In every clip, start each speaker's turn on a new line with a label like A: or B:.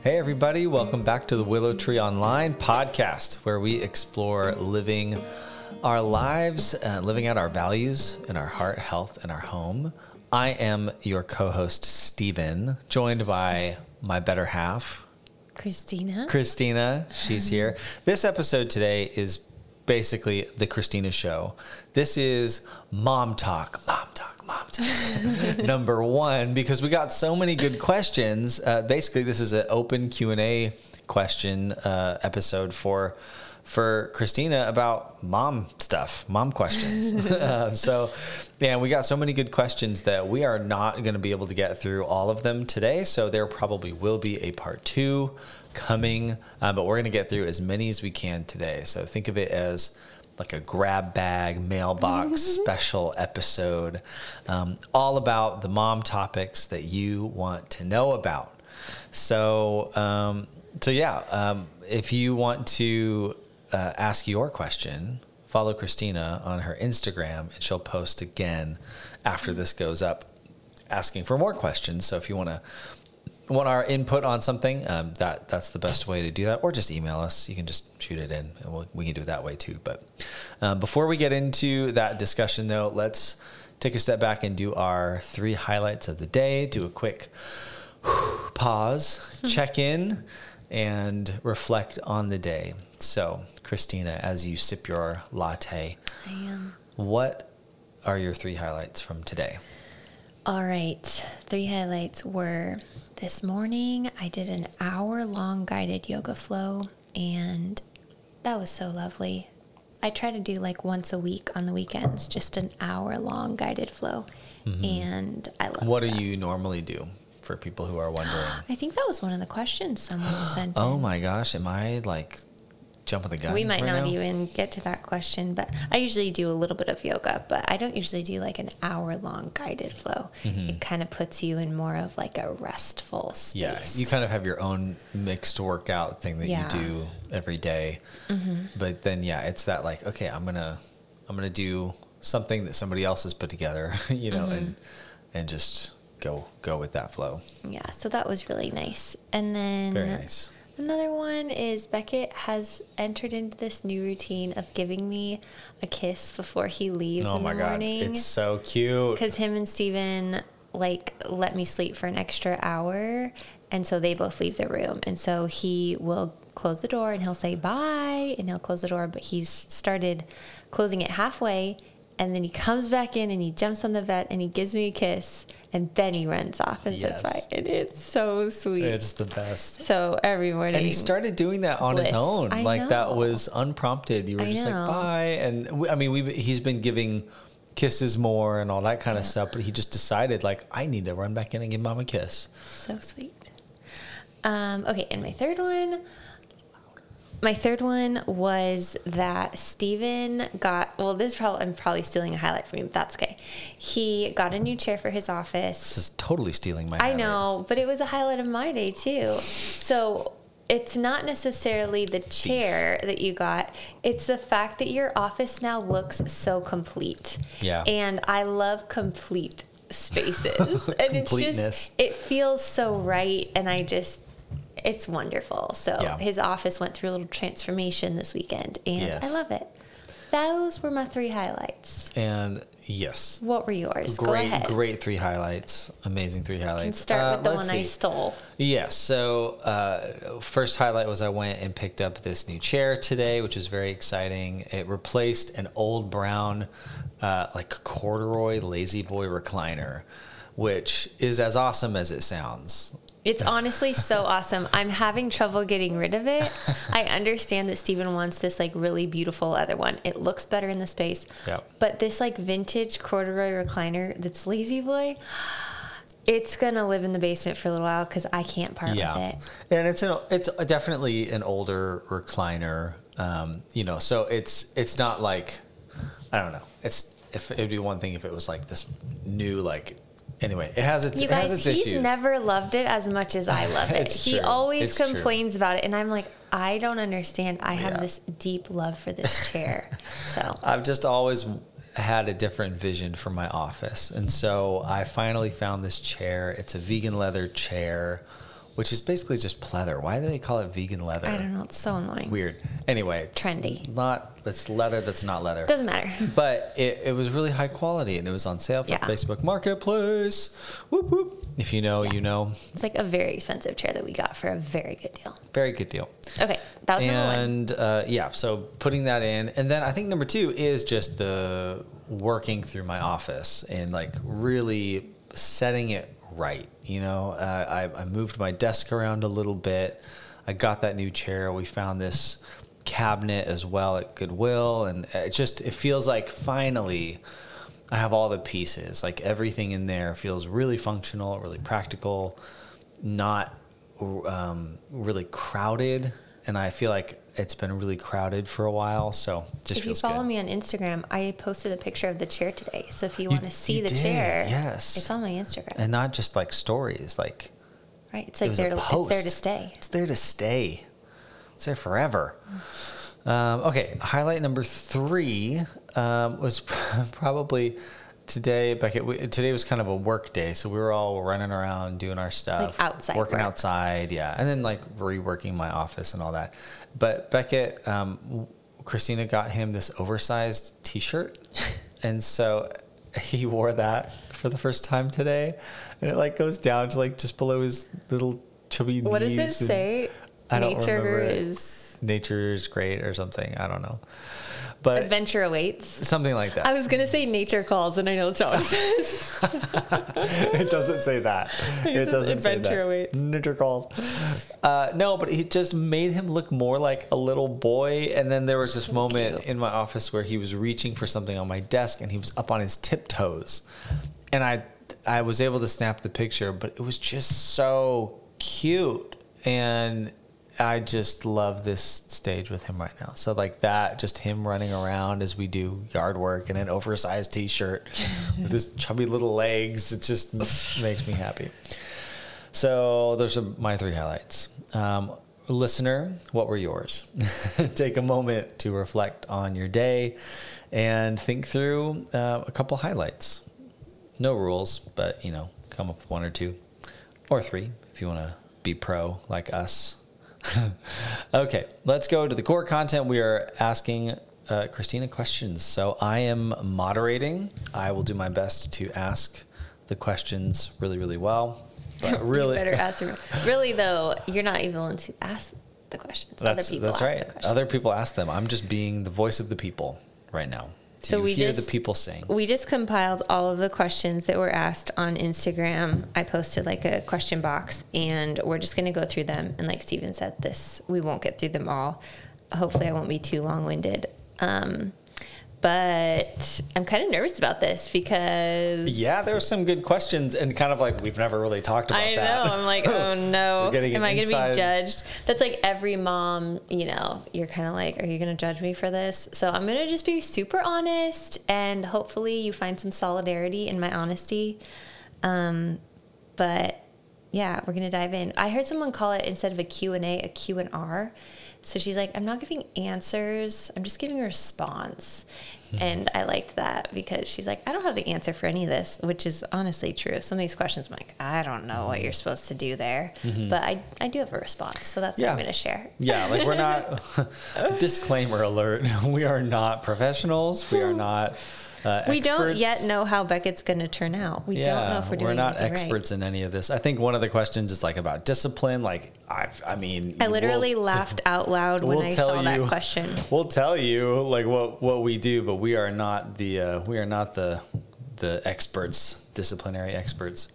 A: Hey, everybody, welcome back to the Willow Tree Online podcast, where we explore living our lives, uh, living out our values in our heart, health, and our home. I am your co host, Stephen, joined by my better half,
B: Christina.
A: Christina. She's here. This episode today is basically the Christina show. This is mom talk, mom talk, Number one, because we got so many good questions. Uh, basically, this is an open Q and A question uh, episode for for Christina about mom stuff, mom questions. uh, so, yeah, we got so many good questions that we are not going to be able to get through all of them today. So, there probably will be a part two coming, uh, but we're going to get through as many as we can today. So, think of it as like a grab bag mailbox special episode, um, all about the mom topics that you want to know about. So, um, so yeah, um, if you want to uh, ask your question, follow Christina on her Instagram, and she'll post again after this goes up, asking for more questions. So if you want to want our input on something, um, that that's the best way to do that. Or just email us. You can just shoot it in, and we'll, we can do it that way too. But um, before we get into that discussion, though, let's take a step back and do our three highlights of the day. Do a quick pause, check in, and reflect on the day. So, Christina, as you sip your latte,
B: I am.
A: what are your three highlights from today?
B: All right. Three highlights were this morning, I did an hour long guided yoga flow, and that was so lovely. I try to do like once a week on the weekends, just an hour long guided flow. And I love
A: Mm-hmm. What do you normally do for people who are wondering?
B: I think that was one of the questions someone sent
A: oh
B: in.
A: my gosh, am I like jumping the gun?
B: We might
A: right
B: not
A: now?
B: even get to that question, but I usually do a little bit of yoga, but I don't usually do like an hour long guided flow. Mm-hmm. It kind of puts you in more of like a restful space.
A: Yeah, you kind of have your own mixed workout thing that
B: Yeah.
A: you do every day. Mm-hmm. But then, yeah, it's that like, okay, I'm gonna, I'm gonna do something that somebody else has put together, you know, and mm-hmm. and just go go with that flow.
B: Yeah, so that was really nice. And then
A: Very nice.
B: Another one is Beckett has entered into this new routine of giving me a kiss before he leaves
A: Oh
B: in
A: my
B: the
A: god,
B: morning.
A: it's so cute.
B: Because him and Steven like let me sleep for an extra hour, and so they both leave the room, and so he will close the door and he'll say bye, and he'll close the door, but he's started closing it halfway. And then he comes back in and he jumps on the vet and he gives me a kiss and then he runs off and
A: Yes.
B: says bye. And it's so sweet.
A: It's the best.
B: So every morning.
A: And he started doing that on his own,
B: I
A: like that was unprompted. You were
B: I
A: just like bye, and we, I mean, we he's been giving kisses more and all that kind of stuff, but he just decided like I need to run back in and give mom a kiss.
B: So sweet. Um, okay, and my third one. My third one was that Steven got well. This is probably I'm probably stealing a highlight from you, but that's okay. He got a new chair for his office.
A: This is totally stealing my.
B: I
A: highlight.
B: know, but it was a highlight of my day too. So it's not necessarily the chair that you got, it's the fact that your office now looks so complete.
A: Yeah.
B: And I love complete spaces. and it's
A: Completeness.
B: just, it feels so right. And I just, it's wonderful. So
A: Yeah.
B: his office went through a little transformation this weekend, and
A: Yes.
B: I love it. Those were my three highlights.
A: And yes,
B: What were yours? Go
A: great,
B: ahead.
A: great three highlights. Amazing three highlights.
B: Can start
A: Uh,
B: with the one I stole.
A: Yes. So, uh, first highlight was I went and picked up this new chair today, which is very exciting. It replaced an old brown, uh, like corduroy La-Z-Boy recliner, which is as awesome as it sounds.
B: It's honestly so awesome. I'm having trouble getting rid of it. I understand that Steven wants this like really beautiful other one. It looks better in the space.
A: Yep.
B: But this like vintage corduroy recliner that's La-Z-Boy, it's gonna live in the basement for a little while because I can't part with it.
A: and it's an it's definitely an older recliner. Um, you know, so it's it's not like I don't know. It's if it'd be one thing if it was like this new like. Anyway, it has its
B: You
A: it has
B: guys,
A: its
B: he's
A: issues.
B: never loved it as much as I love it. He
A: true.
B: always
A: It's true.
B: complains about it, and I'm like, I don't understand. I have
A: Yeah.
B: this deep love for this chair. So
A: I've just always had a different vision for my office. And so I finally found this chair. It's a vegan leather chair which is basically just pleather. Why do they call it vegan leather?
B: I don't know. It's so annoying.
A: Weird. Anyway,
B: Trendy.
A: Not it's leather that's not leather.
B: Doesn't matter.
A: But it, it was really high quality and it was on sale for
B: Yeah.
A: Facebook Marketplace. Whoop whoop. If you know, you know.
B: It's like a very expensive chair that we got for a very good deal.
A: Very good deal.
B: Okay, that was number one.
A: and uh, yeah, so putting that in, and then I think number two is just the working through my office and like really setting it right. You know, uh, I, I moved my desk around a little bit. I got that new chair. We found this cabinet as well at Goodwill, and it just it feels like finally. I have all the pieces. Like everything in there feels really functional, really practical, not um, really crowded. And I feel like it's been really crowded for a while. So just
B: if you follow
A: good.
B: me on Instagram, I posted a picture of the chair today. So if you, want to see the
A: did,
B: chair,
A: yes.
B: it's on my Instagram.
A: and not just like stories. Like
B: right, it's like
A: was
B: there to, it's there to stay.
A: It's there to stay. It's there forever. Um, okay, highlight number three um, was probably today. Beckett, we, today was kind of a work day, so we were all running around doing our stuff,
B: outside
A: working
B: work.
A: outside, yeah, and then like reworking my office and all that. But Beckett, um, Christina got him this oversized T-shirt, and so he wore that for the first time today, and it like goes down to like just below his little chubby
B: What does it say?
A: I don't
B: Nature is
A: nature is great or something. I don't know, but
B: adventure awaits.
A: something like that.
B: I was gonna say nature calls, and I know it's not what it says.
A: it doesn't say that.
B: It
A: It doesn't say
B: adventure
A: that.
B: awaits.
A: Nature calls. Uh, no, but it just made him look more like a little boy. And then there was this moment
B: cute.
A: in my office where he was reaching for something on my desk, and he was up on his tiptoes, and I I was able to snap the picture, but it was just so cute and. I just love this stage with him right now. So like that, just him running around as we do yard work in an oversized t-shirt with his chubby little legs, it just makes me happy. So those are my three highlights. Um, listener, what were yours? Take a moment to reflect on your day and think through uh, a couple highlights. No rules, but you know, come up with one or two or three if you want to be pro like us. okay, let's go to the core content. We are asking uh, Christina questions. So I am moderating. I will do my best to ask the questions really, really well. But really,
B: better ask them. Really though, you're not even willing to ask the questions.
A: that's
B: Other people
A: that's
B: ask
A: right.
B: The questions.
A: Other people ask them. I'm just being the voice of the people right now. To
B: So we
A: hear
B: just-
A: the people sing.
B: We just compiled all of the questions that were asked on Instagram. I posted like a question box and we're just going to go through them. And like Steven said, this, we won't get through them all. Hopefully, I won't be too long winded. Um, but I'm kind of nervous about this because.
A: Yeah, there were some good questions, and kind of like we've never really talked about
B: I
A: that.
B: know. I'm like, oh no. Am I going to be judged? That's like every mom, you know, you're kind of like, are you going to judge me for this? So I'm going to just be super honest and hopefully you find some solidarity in my honesty. Um, but yeah, we're going to dive in. I heard someone call it instead of a Q&A, a Q and R. So she's like, I'm not giving answers. I'm just giving a response. Hmm. And I liked that because she's like, I don't have the answer for any of this, which is honestly true. Some of these questions, I'm like, I don't know what you're hmm. supposed to do there. Mm-hmm. But I, I do have a response. So that's what
A: Yeah.
B: I'm going to share.
A: Yeah, like we're not. disclaimer alert: We are not professionals. We are not. Uh,
B: We don't yet know how Beckett's going to turn out. We don't know if we're doing We're
A: not
B: anything right.
A: experts in any of this. I think one of the questions is like about discipline. Like I, I mean,
B: I literally
A: we'll-
B: laughed out loud when
A: we'll
B: I saw that question.
A: We'll tell you like what what we do, but we are not the uh, we are not the the experts, disciplinary experts.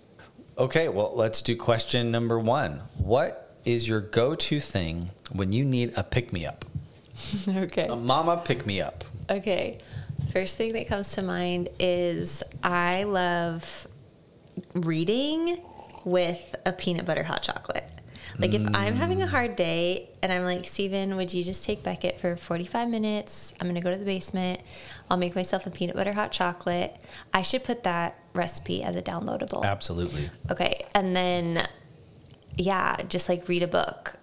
A: Okay, well, let's do question number one. What is your go-to thing when you need a pick me up?
B: okay.
A: A mama pick me up.
B: Okay. First thing that comes to mind is I love reading with a peanut butter hot chocolate. Like if I'm having a hard day and I'm like, Steven, would you just take Beckett for 45 minutes? I'm going to go to the basement. I'll make myself a peanut butter hot chocolate. I should put that recipe as a downloadable.
A: Absolutely.
B: Okay. And then, yeah, just like read a book.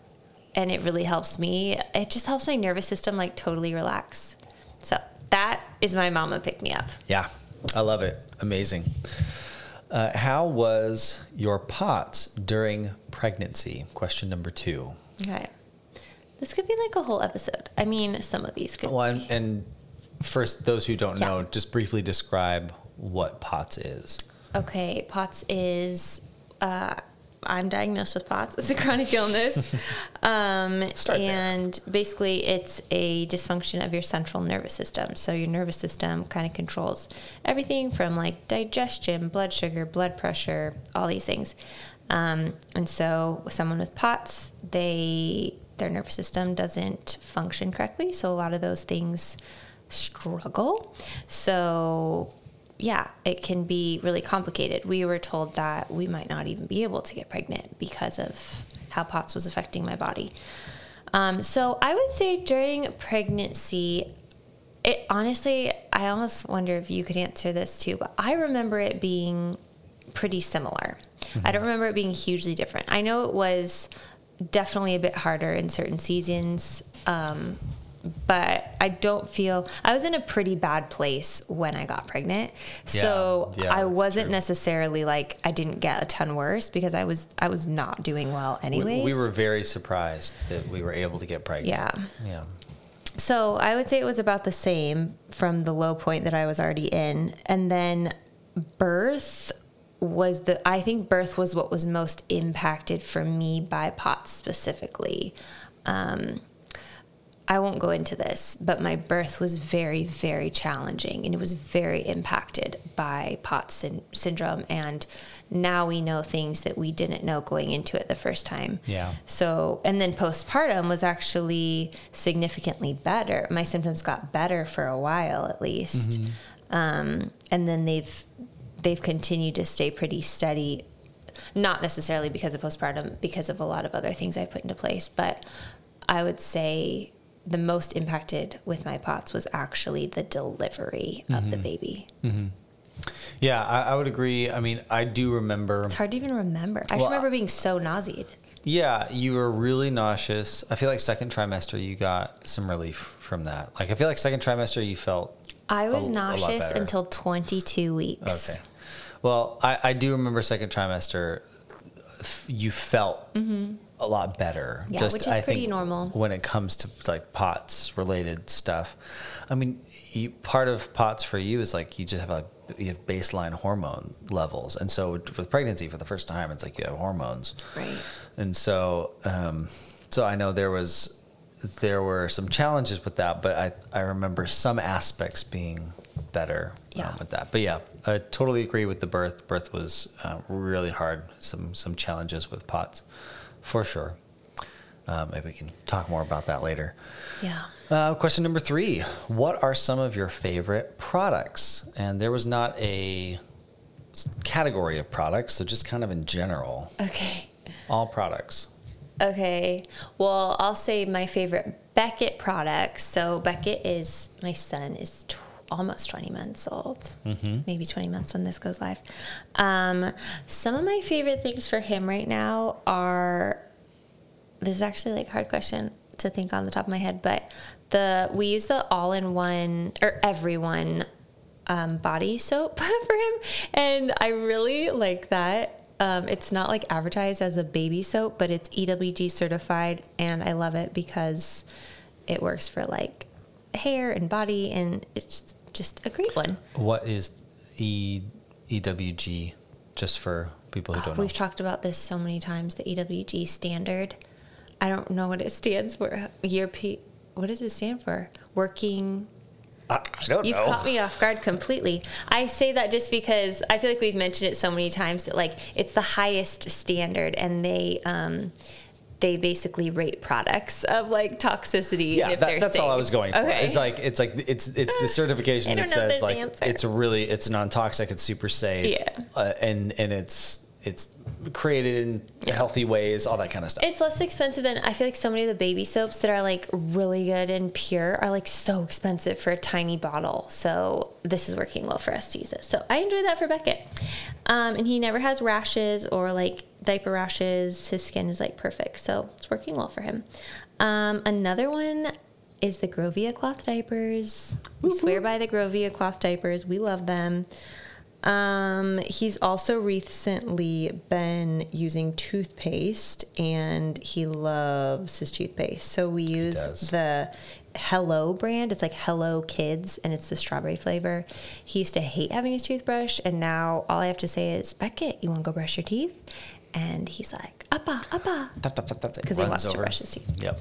B: And it really helps me. It just helps my nervous system like totally relax. So that is my mama pick me up.
A: Yeah, I love it. Amazing. Uh, how was your POTS during pregnancy? Question number two.
B: Okay. This could be like a whole episode. I mean, some of these could.
A: Well, and, and first, those who don't
B: Yeah.
A: know, just briefly describe what POTS is.
B: Okay, POTS is. Uh, I'm diagnosed with POTS. It's a chronic illness. Um,
A: Start there.
B: and basically, it's a dysfunction of your central nervous system. So, your nervous system kind of controls everything from like digestion, blood sugar, blood pressure, all these things. Um, and so, someone with POTS, they their nervous system doesn't function correctly. So, a lot of those things struggle. So, yeah, it can be really complicated. We were told that we might not even be able to get pregnant because of how POTS was affecting my body. Um, so I would say during pregnancy, it honestly, I almost wonder if you could answer this too, but I remember it being pretty similar. I don't remember it being hugely different. I know it was definitely a bit harder in certain seasons. Um, but I don't feel I was in a pretty bad place when I got pregnant. So
A: Yeah, yeah,
B: I wasn't
A: true.
B: necessarily like I didn't get a ton worse because I was I was not doing well
A: We, we were very surprised that we were able to get pregnant.
B: Yeah.
A: Yeah.
B: So I would say it was about the same from the low point that I was already in. And then birth was the, I think birth was what was most impacted for me by POTS specifically. Um, I won't go into this, but my birth was very, very challenging and it was very impacted by POTS syn- syndrome. And now we know things that we didn't know going into it the first time.
A: Yeah.
B: So, and then postpartum was actually significantly better. My symptoms got better for a while at least. Um, and then they've, they've continued to stay pretty steady, not necessarily because of postpartum, because of a lot of other things I put into place. But I would say the most impacted with my POTS was actually the delivery of the mm-hmm. baby. Mm-hmm.
A: Yeah, I, I would agree. I mean, I do remember.
B: It's hard to even remember. I just
A: Well,
B: remember being so nauseated.
A: Yeah, you were really nauseous. I feel like second trimester you got some relief from that. Like I feel like second trimester you felt
B: I was
A: a
B: nauseous
A: better.
B: until 22 weeks.
A: okay. Well, I, I do remember second trimester. You felt mm-hmm. A lot better.
B: Yeah, which is pretty normal.
A: when it comes to like POTS related stuff. I mean, you, part of POTS for you is like you just have a you have baseline hormone levels, and so with pregnancy for the first time, it's like you have hormones.
B: Right.
A: And so, um, so I know there was, there were some challenges with that, but I, I remember some aspects being better
B: Yeah.
A: um, with that. But yeah, I totally agree with the birth. Birth was uh, really hard. Some some challenges with POTS, for sure. Uh, maybe we can talk more about that later.
B: Yeah.
A: Uh, question number three: What are some of your favorite products? And there was not a category of products, so just kind of in general,
B: Okay.
A: all products.
B: Okay. Well, I'll say my favorite Beckett products. So Beckett is my son is tw- almost 20 months old. Maybe 20 months when this goes live. Um, some of my favorite things for him right now are this is actually like a hard question to think on the top of my head, but the we use the all-in-one or everyone um, body soap for him, and I really like that. Um, it's not like advertised as a baby soap, but it's EWG certified, and I love it because it works for like hair and body, and it's just a great one.
A: What is E EWG? Just for people who
B: Oh,
A: don't know.
B: we've talked about this so many times. The EWG standard. I don't know what it stands for. European. What does it stand for? Working.
A: I, I don't
B: You've
A: know.
B: caught me off guard completely. I say that just because I feel like we've mentioned it so many times that like it's the highest standard, and they um, they basically rate products of like toxicity.
A: Yeah,
B: and if
A: that, that's all I was going for.
B: Okay.
A: It's like it's like it's it's the certification
B: I
A: that says like
B: answer.
A: it's really it's non-toxic, it's super safe,
B: Yeah.
A: uh, and and it's it's created in
B: Yeah.
A: healthy ways, all that kind of stuff.
B: It's less expensive than I feel like so many of the baby soaps that are like really good and pure are like so expensive for a tiny bottle. So this is working well for us to use this. So I enjoy that for Beckett. Um, and he never has rashes or like diaper rashes. His skin is like perfect. So it's working well for him. Um, another one is the Grovia cloth diapers. We swear by the Grovia cloth diapers. We love them. Um, he's also recently been using toothpaste and he loves his toothpaste. So we use the Hello brand. It's like Hello Kids and it's the strawberry flavor. He used to hate having his toothbrush and now all I have to say is, Beckett, you want to go brush your teeth? And he's like, Appa, Appa. Because he wants to brush his teeth.
A: Yep.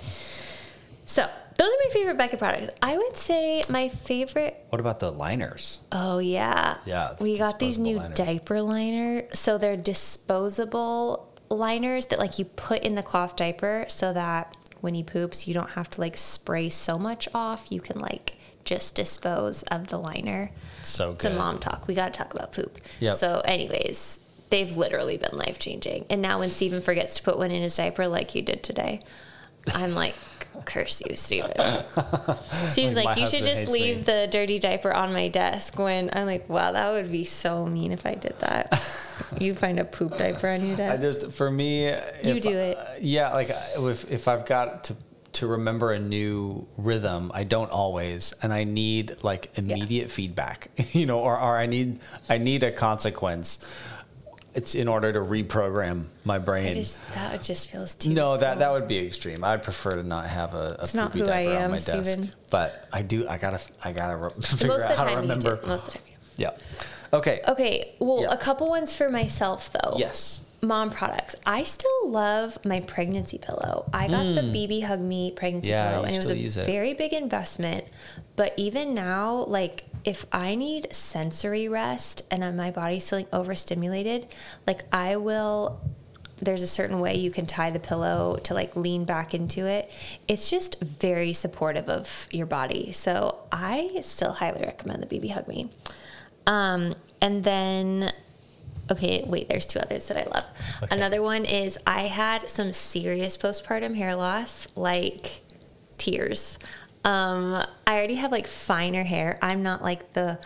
B: So those are my favorite Becca products. I would say my favorite
A: What about the liners?
B: Oh yeah.
A: Yeah,
B: We got these new
A: liners.
B: diaper liner. So they're disposable liners that like you put in the cloth diaper so that when he poops you don't have to like spray so much off. You can like just dispose of the liner.
A: So good.
B: It's a mom talk. We got to talk about poop.
A: Yep.
B: So anyways, they've literally been life changing. And now when Steven forgets to put one in his diaper like you did today, I'm like, curse you, Steven. Steven's
A: Like,
B: like, you should just leave
A: me."
B: the dirty diaper on my desk when I'm like, wow, that would be so mean if I did that. you find a poop diaper on your desk.
A: I just for me, if-
B: do it.
A: yeah, like if if I've got to to remember a new rhythm, I don't always, and I need like immediate feedback, you know, or or I need I need a consequence. It's in order to reprogram my brain.
B: just, that just feels too.
A: no, that that would be extreme. I'd prefer to not have a, a
B: It's not
A: poopy
B: who I
A: diaper on
B: am,
A: my desk.
B: Steven.
A: But I do. I gotta. I gotta re- figure
B: Most
A: out
B: the
A: how to
B: time you
A: remember.
B: do. Most of the time you do.
A: Yeah. Okay.
B: Okay, well,
A: Yeah.
B: a couple ones for myself though.
A: Yes.
B: Mom products. I still love my pregnancy pillow. I got the BB Hug Me pregnancy
A: Hmm. Yeah,
B: pillow, and it was a
A: it.
B: very big investment. But even now, like if I need sensory rest and my body's feeling overstimulated, like I will. There's a certain way you can tie the pillow to like lean back into it. It's just very supportive of your body. So I still highly recommend the BB Hug Me. Um, and then, okay, wait, there's two others that I love.
A: Okay.
B: Another one is I had some serious postpartum hair loss, like tears. Um, I already have like finer hair. I'm not like the,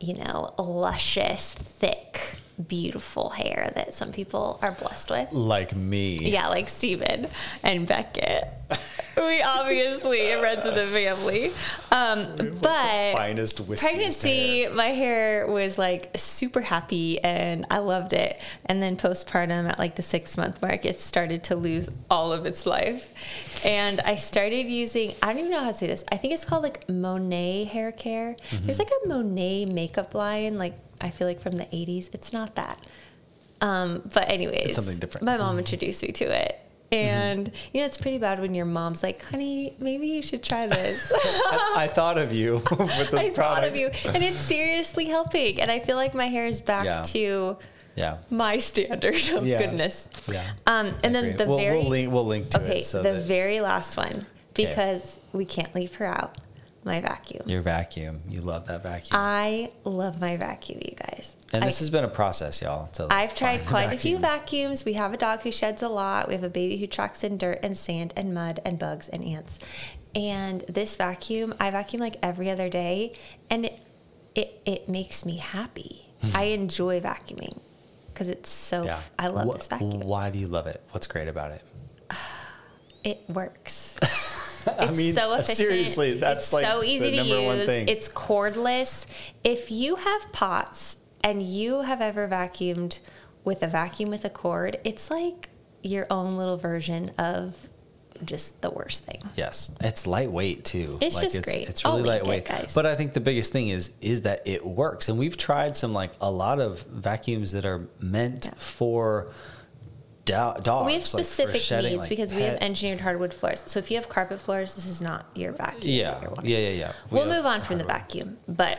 B: you know, luscious, thick, beautiful hair that some people are blessed with.
A: Like me.
B: Yeah, like Steven and Beckett. we obviously are friends of the family. Um, but
A: finest
B: pregnancy, my hair was like super happy and I loved it. And then postpartum at like the six month mark, it started to lose all of its life. And I started using, I don't even know how to say this. I think it's called like Monet hair care.
A: Mm-hmm.
B: There's like a Monet makeup line, like I feel like from the 80s. It's not that. Um, but anyways,
A: something different.
B: My mom introduced me to it. And you know, it's pretty bad when your mom's like, "Honey, maybe you should try this."
A: I, I thought of you with this
B: I
A: product.
B: thought of you, and it's seriously helping. And I feel like my hair is back
A: Yeah.
B: to
A: Yeah.
B: my standard of
A: Yeah.
B: goodness.
A: Yeah.
B: Um, and then the
A: we'll,
B: very
A: we'll link, we'll link to
B: okay,
A: it. So
B: the
A: that
B: very last one because we can't leave her out. My vacuum.
A: your vacuum, you love that vacuum.
B: I love my vacuum, you guys.
A: and
B: I-
A: this has been a process, y'all. To
B: I've tried quite a few vacuums. We have a dog who sheds a lot. We have a baby who tracks in dirt and sand and mud and bugs and ants. And this vacuum, I vacuum like every other day, and it it, it makes me happy. Hmm. I enjoy vacuuming because it's so.
A: Yeah.
B: I love
A: Wh-
B: this vacuum.
A: Why do you love it? What's great about it?
B: It works.
A: I
B: It's
A: mean,
B: so uh, efficient.
A: seriously, that's
B: it's
A: like
B: so
A: the
B: easy to
A: number one
B: use.
A: thing.
B: It's cordless. If you have pots and you have ever vacuumed with a vacuum with a cord, it's like your own little version of just the worst thing.
A: Yes, it's lightweight too.
B: It's just great.
A: It's really
B: it,
A: lightweight,
B: guys.
A: But I think the biggest thing is is that it works, and we've tried some like a lot of vacuums that are meant
B: Yeah.
A: for do- dogs.
B: we have
A: like,
B: specific
A: shedding,
B: needs
A: like
B: because we have engineered hardwood floors. So if you have carpet floors, this is not your vacuum.
A: Yeah, yeah, yeah, yeah. We
B: We'll move on from the vacuum, but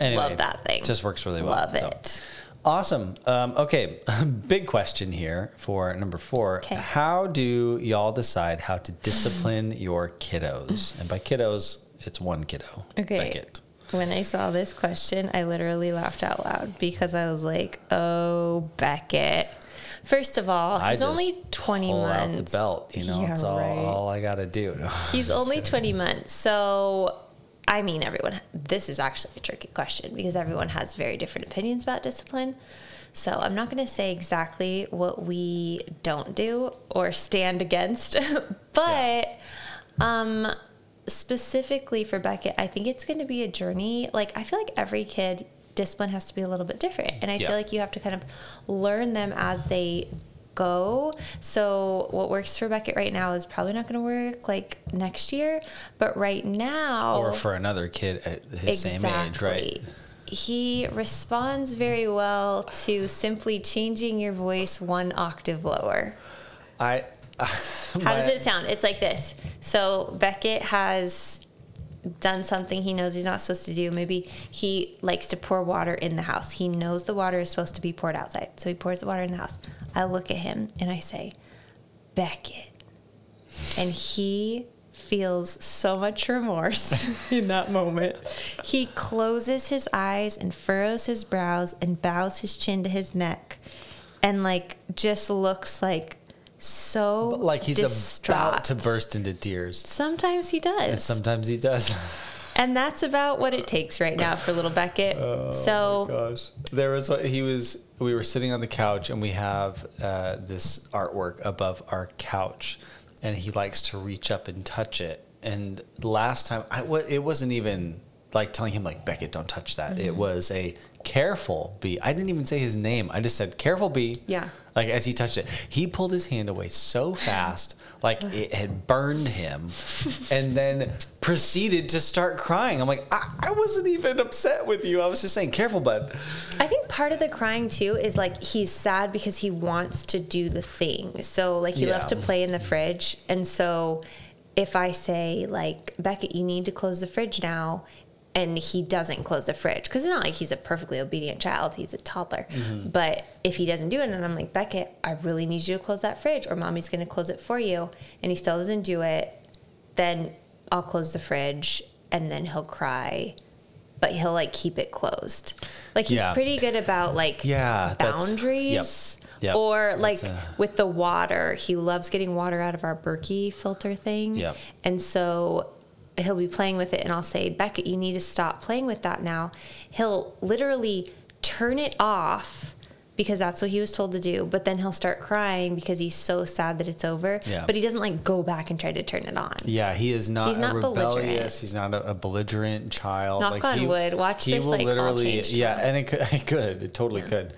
A: Anyway,
B: love that thing.
A: Just works really well.
B: Love
A: so.
B: it.
A: Awesome. Um, okay, big question here for number four.
B: Okay.
A: How do y'all decide how to discipline your kiddos? And by kiddos, it's one kiddo.
B: Okay.
A: Beckett.
B: When I saw this question, I literally laughed out loud because I was like, "Oh, Beckett." First of all,
A: I
B: he's
A: just
B: only 20
A: pull
B: months.
A: out the belt. You know,
B: Yeah,
A: it's all,
B: right.
A: all I got to do.
B: He's only 20 months. So, I mean, everyone, this is actually a tricky question because everyone has very different opinions about discipline. So, I'm not going to say exactly what we don't do or stand against, but um, specifically for Beckett, I think it's going to be a journey. Like, I feel like every kid discipline has to be a little bit different. And I
A: Yeah.
B: feel like you have to kind of learn them as they go. So what works for Beckett right now is probably not going to work like next year, but right now
A: Or for another kid at his same age, right?
B: He responds very well to simply changing your voice one octave lower.
A: I.
B: How does it sound? It's like this. So Beckett has done something he knows he's not supposed to do. Maybe he likes to pour water in the house. He knows the water is supposed to be poured outside. So he pours the water in the house. I look at him and I say, Beckett. And he feels so much remorse in that moment. He closes his eyes and furrows his brows and bows his chin to his neck and like just looks like so
A: Like he's
B: distraught.
A: about to burst into tears.
B: Sometimes he does.
A: And sometimes he does.
B: And that's about what it takes right now for little Beckett. Oh so
A: gosh. There was what he was. We were sitting on the couch, and we have uh, this artwork above our couch, and he likes to reach up and touch it. And last time, I it wasn't even like telling him like Beckett, don't touch that.
B: Mm-hmm.
A: It was a careful B. I didn't even say his name. I just said careful B.
B: Yeah.
A: Like as he touched it, he pulled his hand away so fast, like it had burned him, and then proceeded to start crying. I'm like, I, I wasn't even upset with you. I was just saying, careful, bud.
B: I think part of the crying too is like he's sad because he wants to do the thing. So like he loves to play in the fridge. And so if I say like Beckett, you need to close the fridge now and he doesn't close the fridge because it's not like he's a perfectly obedient child he's a toddler mm-hmm. but if he doesn't do it and i'm like beckett i really need you to close that fridge or mommy's going to close it for you and he still doesn't do it then i'll close the fridge and then he'll cry but he'll like keep it closed like he's
A: Yeah.
B: pretty good about like
A: Yeah,
B: boundaries
A: yep, yep.
B: or like
A: a-
B: with the water he loves getting water out of our berkey filter thing
A: Yep.
B: and so he'll be playing with it and I'll say, Beckett, you need to stop playing with that now. He'll literally turn it off because that's what he was told to do, but then he'll start crying because he's so sad that it's over.
A: Yeah.
B: But he doesn't like go back and try to turn it on.
A: Yeah, he is not,
B: He's not
A: rebellious. He's not a, a belligerent child.
B: Knock on wood. Watch this, like, all
A: yeah, and it could, it could, it totally could.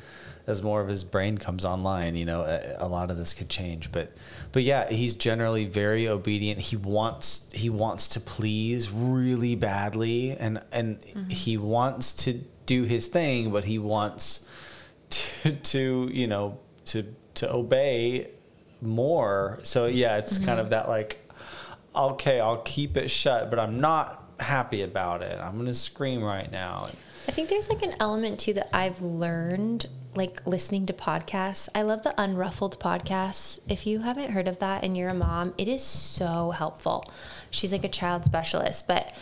A: As more of his brain comes online, you know, a, a lot of this could change. But, but yeah, he's generally very obedient. He wants he wants to please really badly, and and
B: Mm-hmm.
A: he wants to do his thing, but he wants to, to you know to to obey more. So yeah, it's kind of that like, okay, I'll keep it shut, but I'm not happy about it. I'm gonna scream right now.
B: I think there's like an element too that I've learned like listening to podcasts. I love the Unruffled podcasts. If you haven't heard of that and you're a mom, it is so helpful. She's like a child specialist, but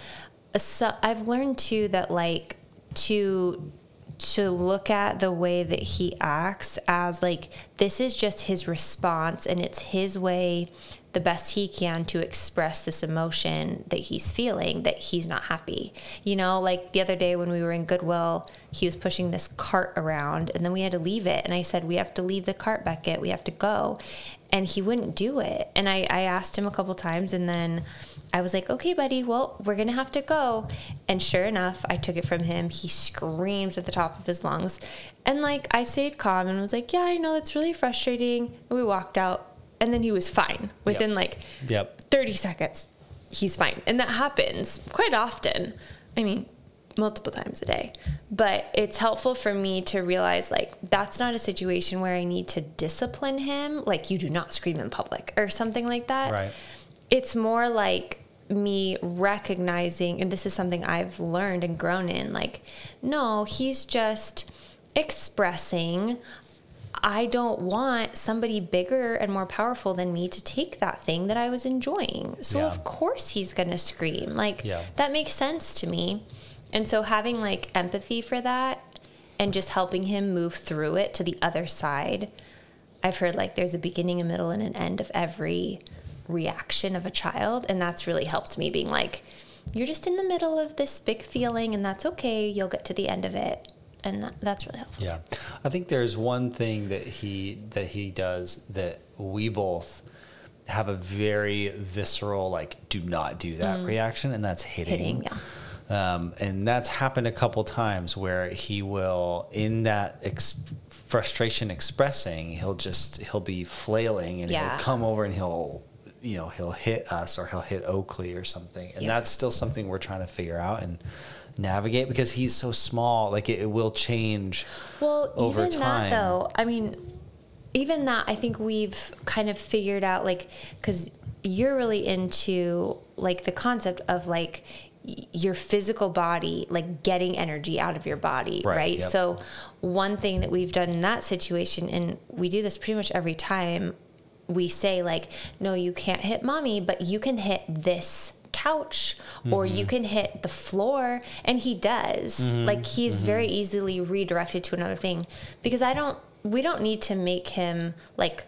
B: uh, so I've learned too that like to to look at the way that he acts as like this is just his response and it's his way the best he can to express this emotion that he's feeling that he's not happy. You know, like the other day when we were in Goodwill, he was pushing this cart around and then we had to leave it. And I said, We have to leave the cart, Beckett. We have to go. And he wouldn't do it. And I, I asked him a couple times and then I was like, okay, buddy, well, we're going to have to go. And sure enough, I took it from him. He screams at the top of his lungs. And like, I stayed calm and was like, yeah, I know it's really frustrating. And we walked out. And then he was fine within
A: Yep.
B: like
A: Yep.
B: 30 seconds. He's fine. And that happens quite often. I mean, multiple times a day. But it's helpful for me to realize like that's not a situation where I need to discipline him, like you do not scream in public or something like that.
A: Right.
B: It's more like me recognizing and this is something I've learned and grown in like no, he's just expressing I don't want somebody bigger and more powerful than me to take that thing that I was enjoying. So
A: Yeah.
B: of course he's going to scream. Like
A: Yeah.
B: that makes sense to me. And so having like empathy for that and just helping him move through it to the other side. I've heard like there's a beginning, a middle and an end of every reaction of a child and that's really helped me being like you're just in the middle of this big feeling and that's okay. You'll get to the end of it. And that, that's really helpful.
A: Yeah, I think there's one thing that he that he does that we both have a very visceral like do not do that reaction, and that's hitting.
B: Mm. Hitting, yeah.
A: Um, and that's happened a couple times where he will, in that ex- frustration expressing, he'll just he'll be flailing and
B: Yeah.
A: he'll come over and he'll you know he'll hit us or he'll hit Oakley or something, and
B: Yep.
A: that's still something we're trying to figure out and navigate because he's so small. Like it, it will change.
B: Well,
A: over
B: even
A: time.
B: that though, I mean, even that, I think we've kind of figured out, like, because you're really into like the concept of like your physical body, like getting energy out of your body,
A: Right,
B: right?
A: yep.
B: So, one thing that we've done in that situation, and we do this pretty much every time, we say like, no, you can't hit mommy, but you can hit this couch or
A: Mm-hmm.
B: you can hit the floor and he does like he's
A: Mm-hmm.
B: very easily redirected to another thing because i don't we don't need to make him like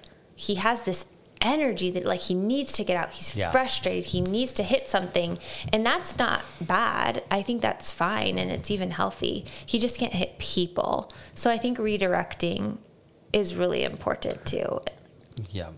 B: he has this energy that like he needs to get out he's
A: Yeah.
B: frustrated he needs to hit something and that's not bad i think that's fine and it's even healthy he just can't hit people so i think redirecting is really important too
A: Yeah.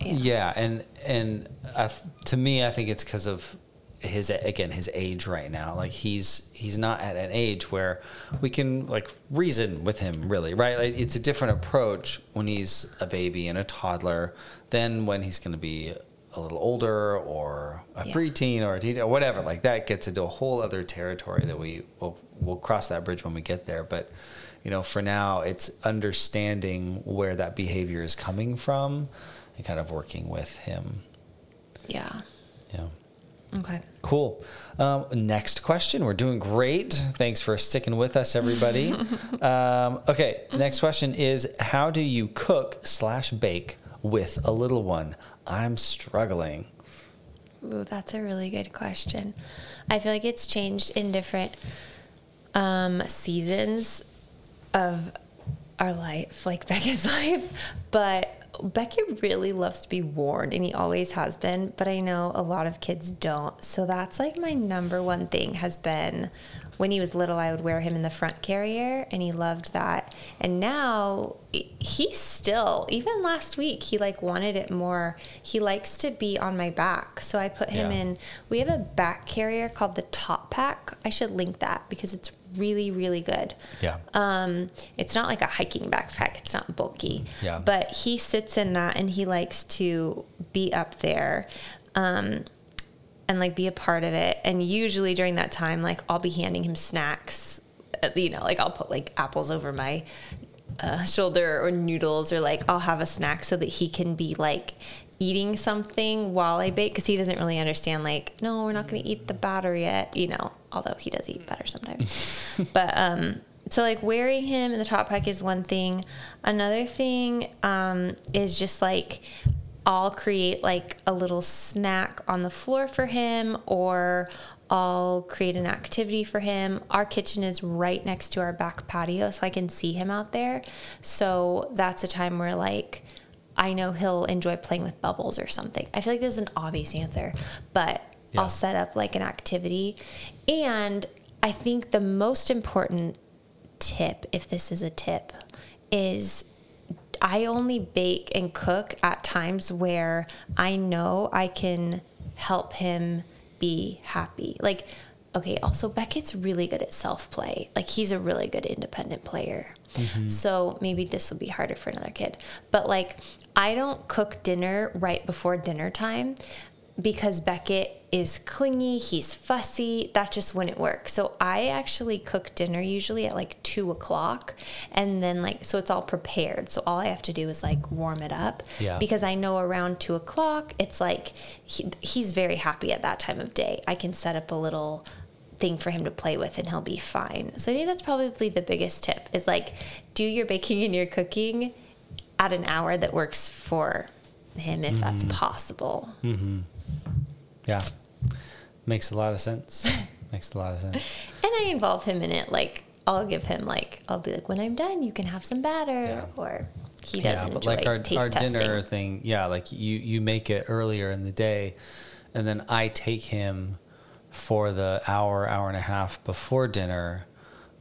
B: Yeah.
A: Yeah, and and I, th- to me, I think it's because of his again his age right now. Like he's he's not at an age where we can like reason with him really, right? Like it's a different approach when he's a baby and a toddler than when he's going to be a little older or a
B: Yeah.
A: preteen or a teen or whatever. Like that gets into a whole other territory that we will we'll cross that bridge when we get there. But you know, for now, it's understanding where that behavior is coming from and kind of working with him.
B: yeah
A: Yeah.
B: Okay
A: Cool. Um, next question. We're doing great. Thanks for sticking with us, everybody. um, okay. Next question is How do you cook slash bake with a little one? I'm struggling.
B: Ooh, that's a really good question. I feel like it's changed in different um, seasons of our life, like Becca's life. But Beckett really loves to be worn, and he always has been. But I know a lot of kids don't. So that's like my number one thing has been when he was little, I would wear him in the front carrier, and he loved that. And now he still, even last week, he like wanted it more. He likes to be on my back, so I put him
A: Yeah.
B: in. We have a back carrier called the Top Pack. I should link that because it's really, really good.
A: Yeah.
B: Um, it's not like a hiking backpack. It's not bulky.
A: Yeah.
B: But he sits in that and he likes to be up there. Um, and like be a part of it. And usually during that time, like I'll be handing him snacks. Uh, You know, like I'll put like apples over my uh, shoulder or noodles, or like I'll have a snack so that he can be like eating something while I bake because he doesn't really understand. Like, no, we're not going to eat the batter yet. You know, although he does eat batter sometimes. but um, so like wearing him in the top pack is one thing. Another thing um, is just like I'll create like a little snack on the floor for him or I'll create an activity for him. Our kitchen is right next to our back patio, so I can see him out there. So that's a time where, like, I know he'll enjoy playing with bubbles or something. I feel like this is an obvious answer, but
A: Yeah.
B: I'll set up like an activity. And I think the most important tip, if this is a tip, is I only bake and cook at times where I know I can help him be happy. Like, okay, also Beckett's really good at self play. Like, he's a really good independent player. Mm-hmm. So maybe this will be harder for another kid. But like, I don't cook dinner right before dinner time because Beckett is clingy, he's fussy. That just wouldn't work. So I actually cook dinner usually at like two o'clock, and then like so it's all prepared. So all I have to do is like warm it up.
A: Yeah.
B: Because I know around two o'clock, it's like he, he's very happy at that time of day. I can set up a little thing for him to play with and he'll be fine. So I think that's probably the biggest tip is like do your baking and your cooking at an hour that works for him if that's mm-hmm. possible. Mm-hmm.
A: Yeah. Makes a lot of sense. Makes a lot of sense.
B: And I involve him in it. Like I'll give him like I'll be like, when I'm done, you can have some batter,
A: Yeah.
B: or he doesn't enjoy
A: our,
B: taste
A: our
B: testing.
A: dinner thing, yeah, like you, you make it earlier in the day, and then I take him for the hour, hour and a half before dinner,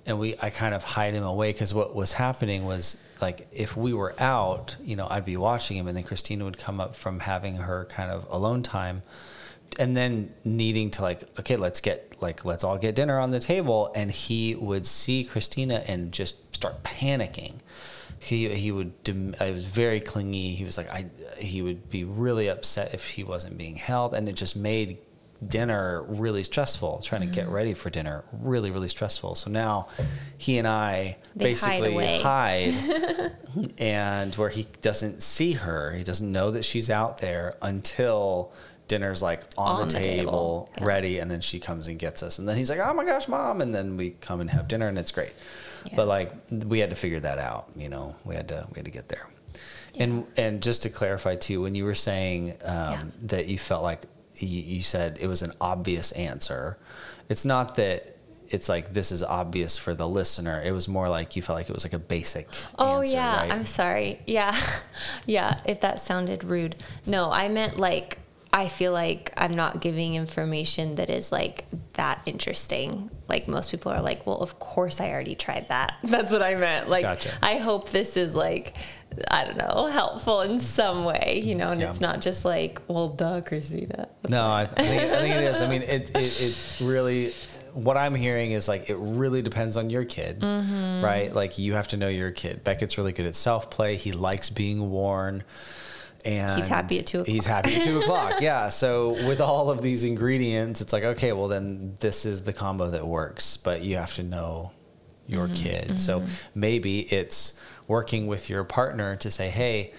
A: and we I kind of hide him away because what was happening was like if we were out, you know, I'd be watching him, and then Christina would come up from having her kind of alone time and then needing to like okay let's get like let's all get dinner on the table and he would see christina and just start panicking. He he would dem- I was very clingy. He was like i he would be really upset if he wasn't being held and it just made dinner really stressful trying to get
B: Mm-hmm.
A: ready for dinner really really stressful so now he and i
B: They
A: basically
B: away.
A: hide and where he doesn't see her he doesn't know that she's out there until dinner's like on,
B: On
A: the,
B: the
A: table,
B: table, yeah.
A: ready and then she comes and gets us and then he's like oh my gosh mom and then we come and have dinner and it's great
B: Yeah.
A: but like we had to figure that out you know we had to we had to get there and and just to clarify too when you were saying um,
B: Yeah.
A: that you felt like you, you said it was an obvious answer it's not that it's like this is obvious for the listener it was more like you felt like it was like a basic
B: Oh
A: answer,
B: yeah,
A: right?
B: I'm sorry. Yeah, yeah. If that sounded rude, no, I meant like I feel like I'm not giving information that is like that interesting. Like most people are like, well, of course I already tried that. That's what I meant. Like
A: Gotcha.
B: I hope this is like I don't know helpful in some way, you know, and
A: Yeah.
B: it's not just like, well, duh, Christina.
A: No, I, I, think, I think it is. I mean, it, it, it really, what I'm hearing is like, it really depends on your kid,
B: Mm-hmm.
A: right? Like, you have to know your kid. Beckett's really good at self play. He likes being worn. And
B: He's happy at two o'clock.
A: He's happy at two o'clock. Yeah. So, with all of these ingredients, it's like, okay, well, then this is the combo that works, but you have to know your
B: Mm-hmm.
A: kid. So, maybe it's working with your partner to say, hey,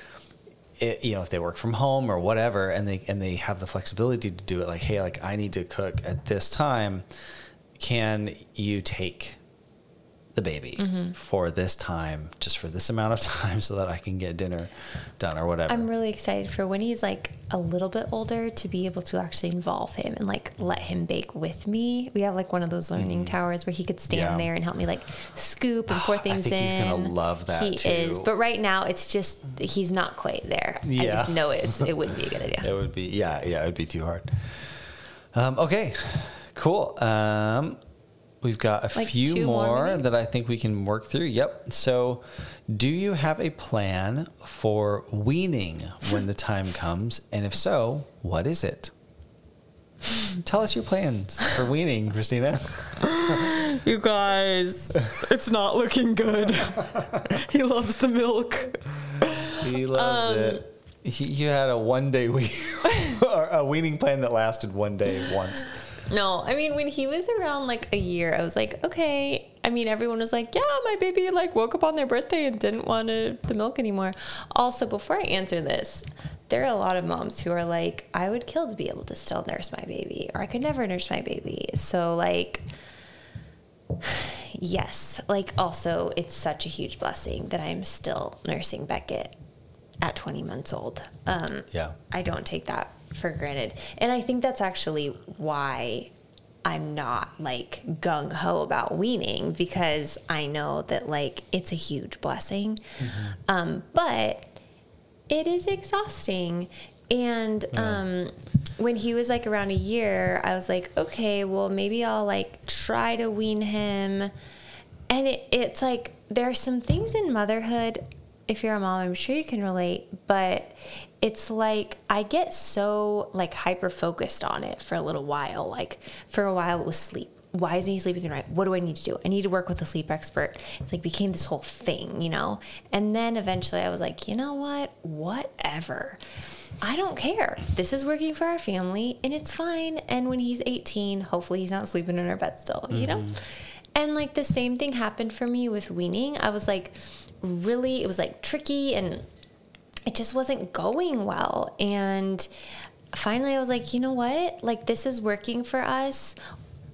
A: it, you know, if they work from home or whatever, and they and they have the flexibility to do it, like, hey, like I need to cook at this time, can you take the baby
B: Mm-hmm.
A: for this time, just for this amount of time, so that I can get dinner done or whatever?
B: I'm really excited for when he's like a little bit older to be able to actually involve him and like let him bake with me. We have like one of those learning towers where he could stand
A: Mm. Yeah.
B: there and help me like scoop and pour
A: I
B: things
A: think
B: in.
A: he's gonna love that,
B: He is, but right now it's just he's not quite there. I just know it's it wouldn't be a good idea.
A: it would be yeah, yeah, it would be too hard. Um, okay, cool. Um, we've got a
B: Like
A: few
B: more,
A: more that I think we can work through. Yep. So, do you have a plan for weaning when the time comes? And if so, what is it? Tell us your plans for weaning, Christina.
B: You guys, it's not looking good. he loves the milk.
A: He loves
B: Um,
A: it. He, you had a one day we a weaning plan that lasted one day once.
B: No, I mean when he was around like a year, I was like, okay. I mean, everyone was like, yeah, my baby like woke up on their birthday and didn't want to, the milk anymore. Also, before I answer this, there are a lot of moms who are like, I would kill to be able to still nurse my baby, or I could never nurse my baby. So like, yes, like also, it's such a huge blessing that I'm still nursing Beckett at 20 months old. Um,
A: Yeah.
B: I don't take that for granted. And I think that's actually why I'm not like gung ho about weaning because I know that like it's a huge blessing. Um, but it is exhausting. And um, when he was like around a year, I was like, okay, well, maybe I'll like try to wean him. And it, it's like there are some things in motherhood. If you're a mom, I'm sure you can relate, but it's like I get so like hyper focused on it for a little while. Like for a while, it was sleep. Why isn't he sleeping the night? What do I need to do? I need to work with a sleep expert. It's like became this whole thing, you know? And then eventually I was like, you know what? Whatever. I don't care. This is working for our family and it's fine. And when he's 18, hopefully he's not sleeping in our bed still, you know? Mm-hmm. And like the same thing happened for me with weaning. I was like, really, it was like tricky and it just wasn't going well. And finally, I was like, you know what? Like, this is working for us.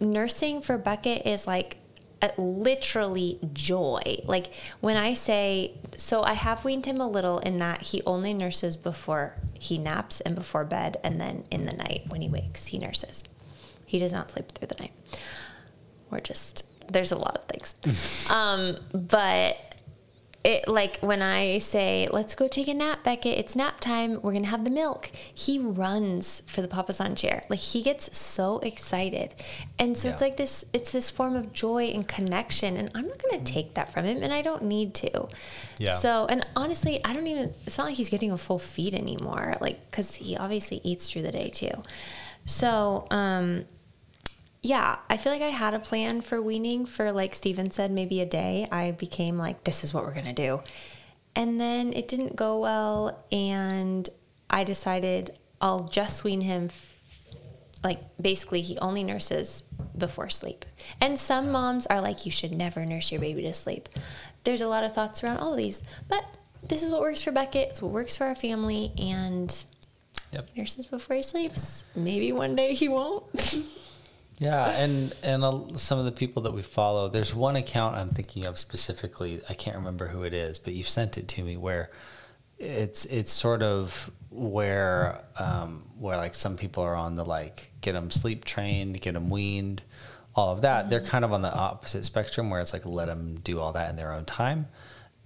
B: Nursing for Beckett is like a, literally joy. Like, when I say, so I have weaned him a little in that he only nurses before he naps and before bed, and then in the night when he wakes, he nurses. He does not sleep through the night. Or just, there's a lot of things. um, but it like when I say, let's go take a nap, Beckett, it's nap time, we're gonna have the milk. He runs for the Papasan chair. Like he gets so excited. And so it's like this it's this form of joy and connection. And I'm not gonna take that from him and I don't need to.
A: Yeah.
B: So and honestly, I don't even it's not like he's getting a full feed anymore. Like because he obviously eats through the day too. So, um, yeah, I feel like I had a plan for weaning for, like Steven said, maybe a day. I became like, this is what we're going to do. And then it didn't go well. And I decided I'll just wean him. Like, basically, he only nurses before sleep. And some moms are like, you should never nurse your baby to sleep. There's a lot of thoughts around all of these. But this is what works for Beckett. It's what works for our family. And
A: Yep.
B: nurses before he sleeps. Maybe one day he won't.
A: Yeah, and and uh, some of the people that we follow, there's one account I'm thinking of specifically. I can't remember who it is, but you've sent it to me where it's it's sort of where um, where like some people are on the like get them sleep trained, get them weaned, all of that. They're kind of on the opposite spectrum where it's like let them do all that in their own time.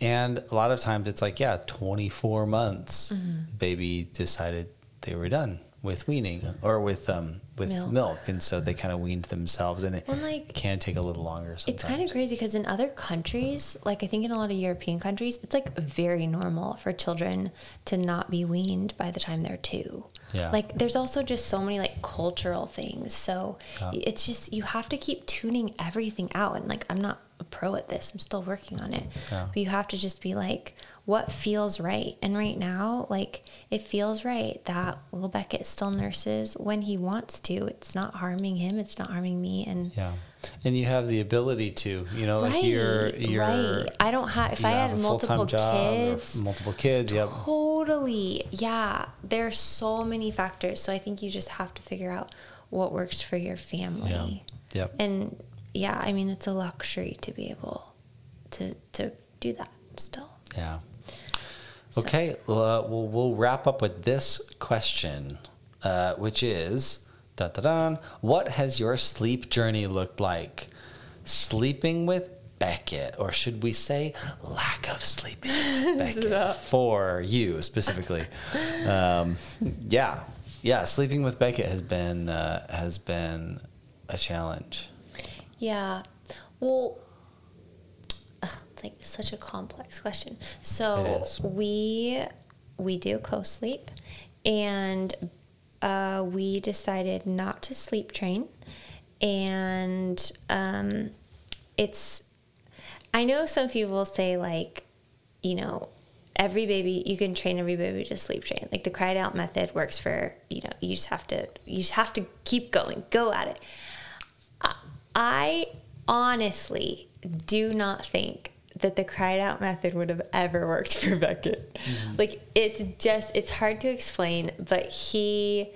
A: And a lot of times it's like, yeah, 24 months, baby decided they were done with weaning or with um with
B: Milk.
A: milk, and so they kind of weaned themselves, and it
B: Well, like,
A: can take a little longer. Sometimes.
B: It's kind of crazy because in other countries, like I think in a lot of European countries, it's like very normal for children to not be weaned by the time they're two.
A: Yeah.
B: Like there's also just so many like cultural things. So
A: Yeah.
B: it's just you have to keep tuning everything out. And like I'm not a pro at this. I'm still working on it.
A: Yeah.
B: But you have to just be like, what feels right? And right now, like it feels right that little Beckett still nurses when he wants to. It's not harming him. It's not harming me. And
A: Yeah, and you have the ability to, you know, like you're you're.
B: right. I don't have. If I had multiple kids,
A: multiple kids. Yep.
B: totally. Yeah, There are so many factors. So I think you just have to figure out what works for your family.
A: Yep.
B: And yeah, I mean it's a luxury to be able to to do that still.
A: Yeah. Okay, well, uh, we'll, we'll wrap up with this question, uh, which is da da da. What has your sleep journey looked like? Sleeping with Beckett, or should we say lack of sleeping with Beckett for you specifically? Um, yeah, yeah. Sleeping with Beckett has been uh, has been a challenge.
B: Yeah. Well, ugh, it's like such a complex question. So we we do co-sleep, and uh, we decided not to sleep train, and um, it's. I know some people say like, you know, every baby you can train every baby to sleep train. Like the cried out method works for you know you just have to you just have to keep going, go at it. I honestly do not think that the cried out method would have ever worked for Beckett. Mm-hmm. Like it's just it's hard to explain, but he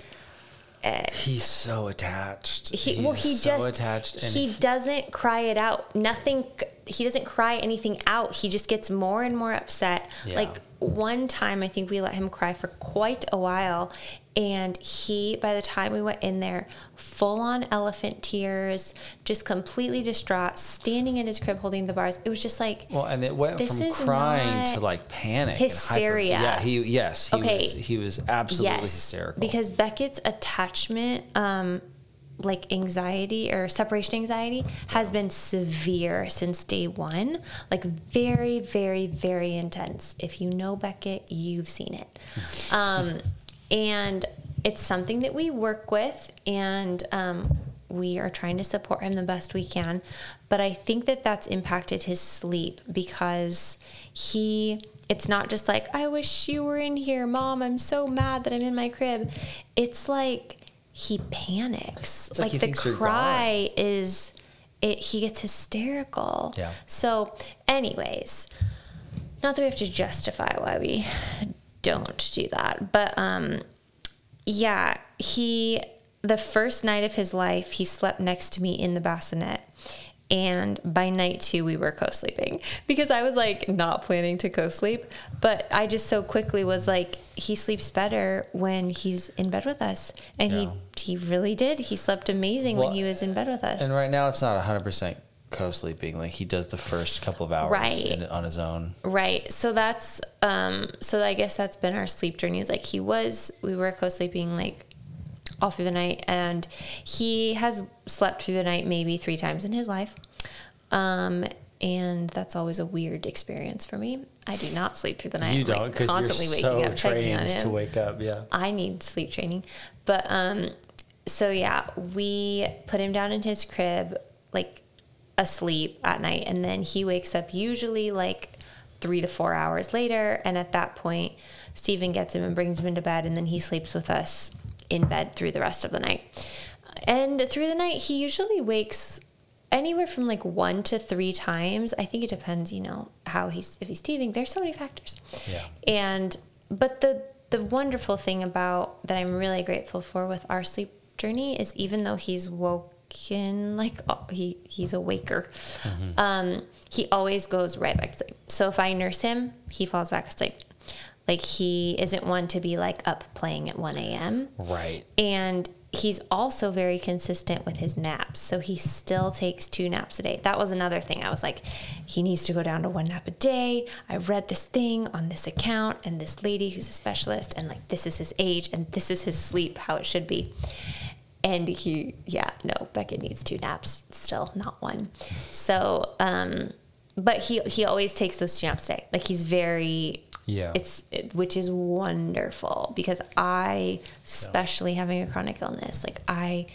B: eh,
A: He's so attached.
B: he well he
A: so
B: just
A: attached.
B: He doesn't cry it out. Nothing he doesn't cry anything out. He just gets more and more upset.
A: Yeah.
B: Like one time I think we let him cry for quite a while and he by the time we went in there full on elephant tears, just completely distraught, standing in his crib holding the bars. It was just like
A: Well, and it went
B: This
A: from
B: is
A: crying to like panic,
B: hysteria.
A: yeah, he yes, he
B: Okay.
A: was he was absolutely hysterical.
B: Because Beckett's attachment, um, like anxiety or separation anxiety, has been severe since day one. Like very, very, very intense. If you know Beckett, you've seen it. Um, and it's something that we work with, and um, we are trying to support him the best we can. But I think that that's impacted his sleep because he it's not just like i wish you were in here mom. I'm so mad that i'm in my crib. It's like he panics.
A: Like
B: like,
A: he
B: the cry is it he gets hysterical.
A: Yeah.
B: so anyways not that we have to justify why we don't do that. But um yeah he the first night of his life he slept next to me in the bassinet. And by night two we were co-sleeping. Because i was like not planning to co-sleep. But i just so quickly was like he sleeps better when he's in bed with us. And
A: Yeah.
B: he he really did. He slept amazing
A: Well,
B: when he was in bed with us.
A: and right now it's not hundred percent co-sleeping. Like he does the first couple of hours
B: Right.
A: in, on his own.
B: Right. So that's um so I guess that's been our sleep journey. Is like he was we were co-sleeping like all through the night and he has slept through the night maybe 3 times in his life. Um and that's always a weird experience for me. I do not sleep through the night.
A: you
B: I'm,
A: don't because you're
B: constantly
A: so
B: up
A: trained to wake up. Yeah.
B: I need sleep training. But um so yeah, we put him down in his crib, like asleep at night, and then he wakes up usually like three to four hours later, and at that point, stephen gets him and brings him into bed, and then he sleeps with us in bed through the rest of the night. And through the night, he usually wakes anywhere from like one to three times. I think it depends, you know, how he's if he's teething. There's so many factors.
A: Yeah.
B: And but the the wonderful thing about that I'm really grateful for with our sleep journey is even though he's woken like oh, he he's a waker, um, he always goes right back to sleep. So if I nurse him, he falls back asleep. Like he isn't one to be like up playing at 1 a.m.
A: Right.
B: And he's also very consistent with his naps. So he still takes two naps a day. That was another thing. I was like, he needs to go down to one nap a day. I read this thing on this account and this lady who's a specialist, and like, this is his age and this is his sleep, how it should be. And he, yeah, no, Beckett needs two naps still, not one. So, um, but he he always takes those two naps a day. Like he's very
A: Yeah.
B: It's it, which is wonderful because I, especially having a chronic illness, like I,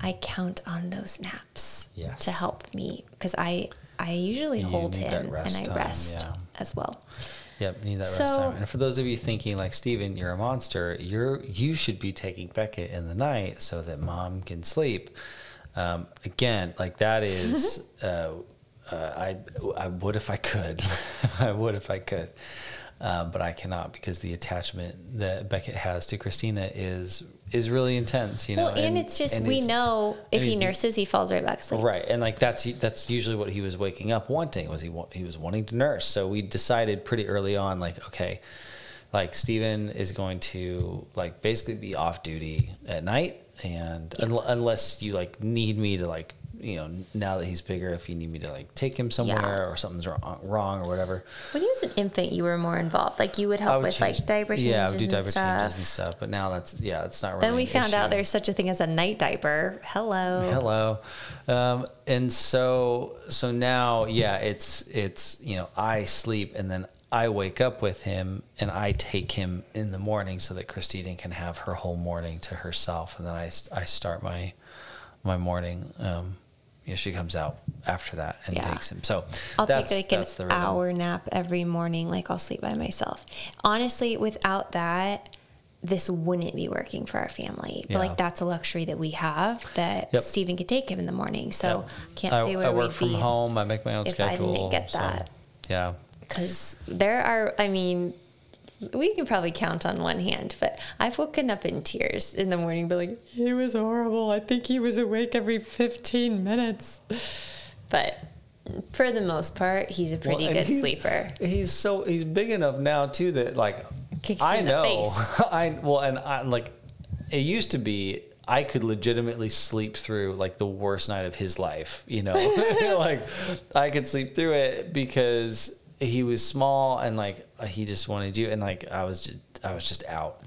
B: I count on those naps
A: Yes.
B: to help me because I I usually
A: You
B: hold him and I
A: time,
B: rest
A: yeah.
B: as well.
A: Yep, need that rest time. And for those of you thinking like Steven, you're a monster, you're you should be taking Beckett in the night so that mom can sleep. Um, again, like that is uh, uh, I I would if I could. I would if I could. Um, but I cannot because the attachment that Beckett has to Christina is is really intense, you know.
B: well, and, it's just
A: and
B: we know if he nurses, he falls right back asleep.
A: Right, and like that's that's usually what he was waking up wanting was he he was wanting to nurse. So we decided pretty early on, like okay, like Steven is going to like basically be off duty at night, and un- unless you like need me to like you know now that he's bigger, if you need me to like take him somewhere
B: Yeah.
A: or something's wrong, wrong or whatever,
B: When he was an infant, you were more involved. Like you would help
A: would
B: with
A: change-
B: like diaper changes
A: Yeah, I would do diaper
B: stuff.
A: changes and stuff. But now that's yeah, it's not really.
B: Then we found out there's such a thing as a night diaper. Hello.
A: Hello. Um, and so so now yeah, it's it's you know, I sleep and then I wake up with him and I take him in the morning so that Christina can have her whole morning to herself and then I, I start my my morning um you know, she comes out after that and
B: Yeah.
A: takes him. So
B: I'll
A: that's,
B: take like an hour nap every morning. Like I'll sleep by myself. Honestly, without that, this wouldn't be working for our family. But
A: Yeah.
B: like that's a luxury that we have that
A: Yep.
B: Stephen could take him in the morning. So
A: Yep.
B: can't
A: I,
B: say where
A: I work from home. I make my own
B: if I
A: schedule.
B: didn't get
A: so,
B: that.
A: yeah.
B: because there are. I mean. We can probably count on one hand, but I've woken up in tears in the morning, but like, he was horrible. I think he was awake every 15 minutes. But for the most part, he's a pretty
A: Well,
B: good
A: he's-
B: sleeper.
A: He's so he's big enough now too that like
B: Kicks
A: I know. I well and I like it used to be I could legitimately sleep through like the worst night of his life, you know, like I could sleep through it because he was small and like uh, he just wanted you and like I was just I was just out.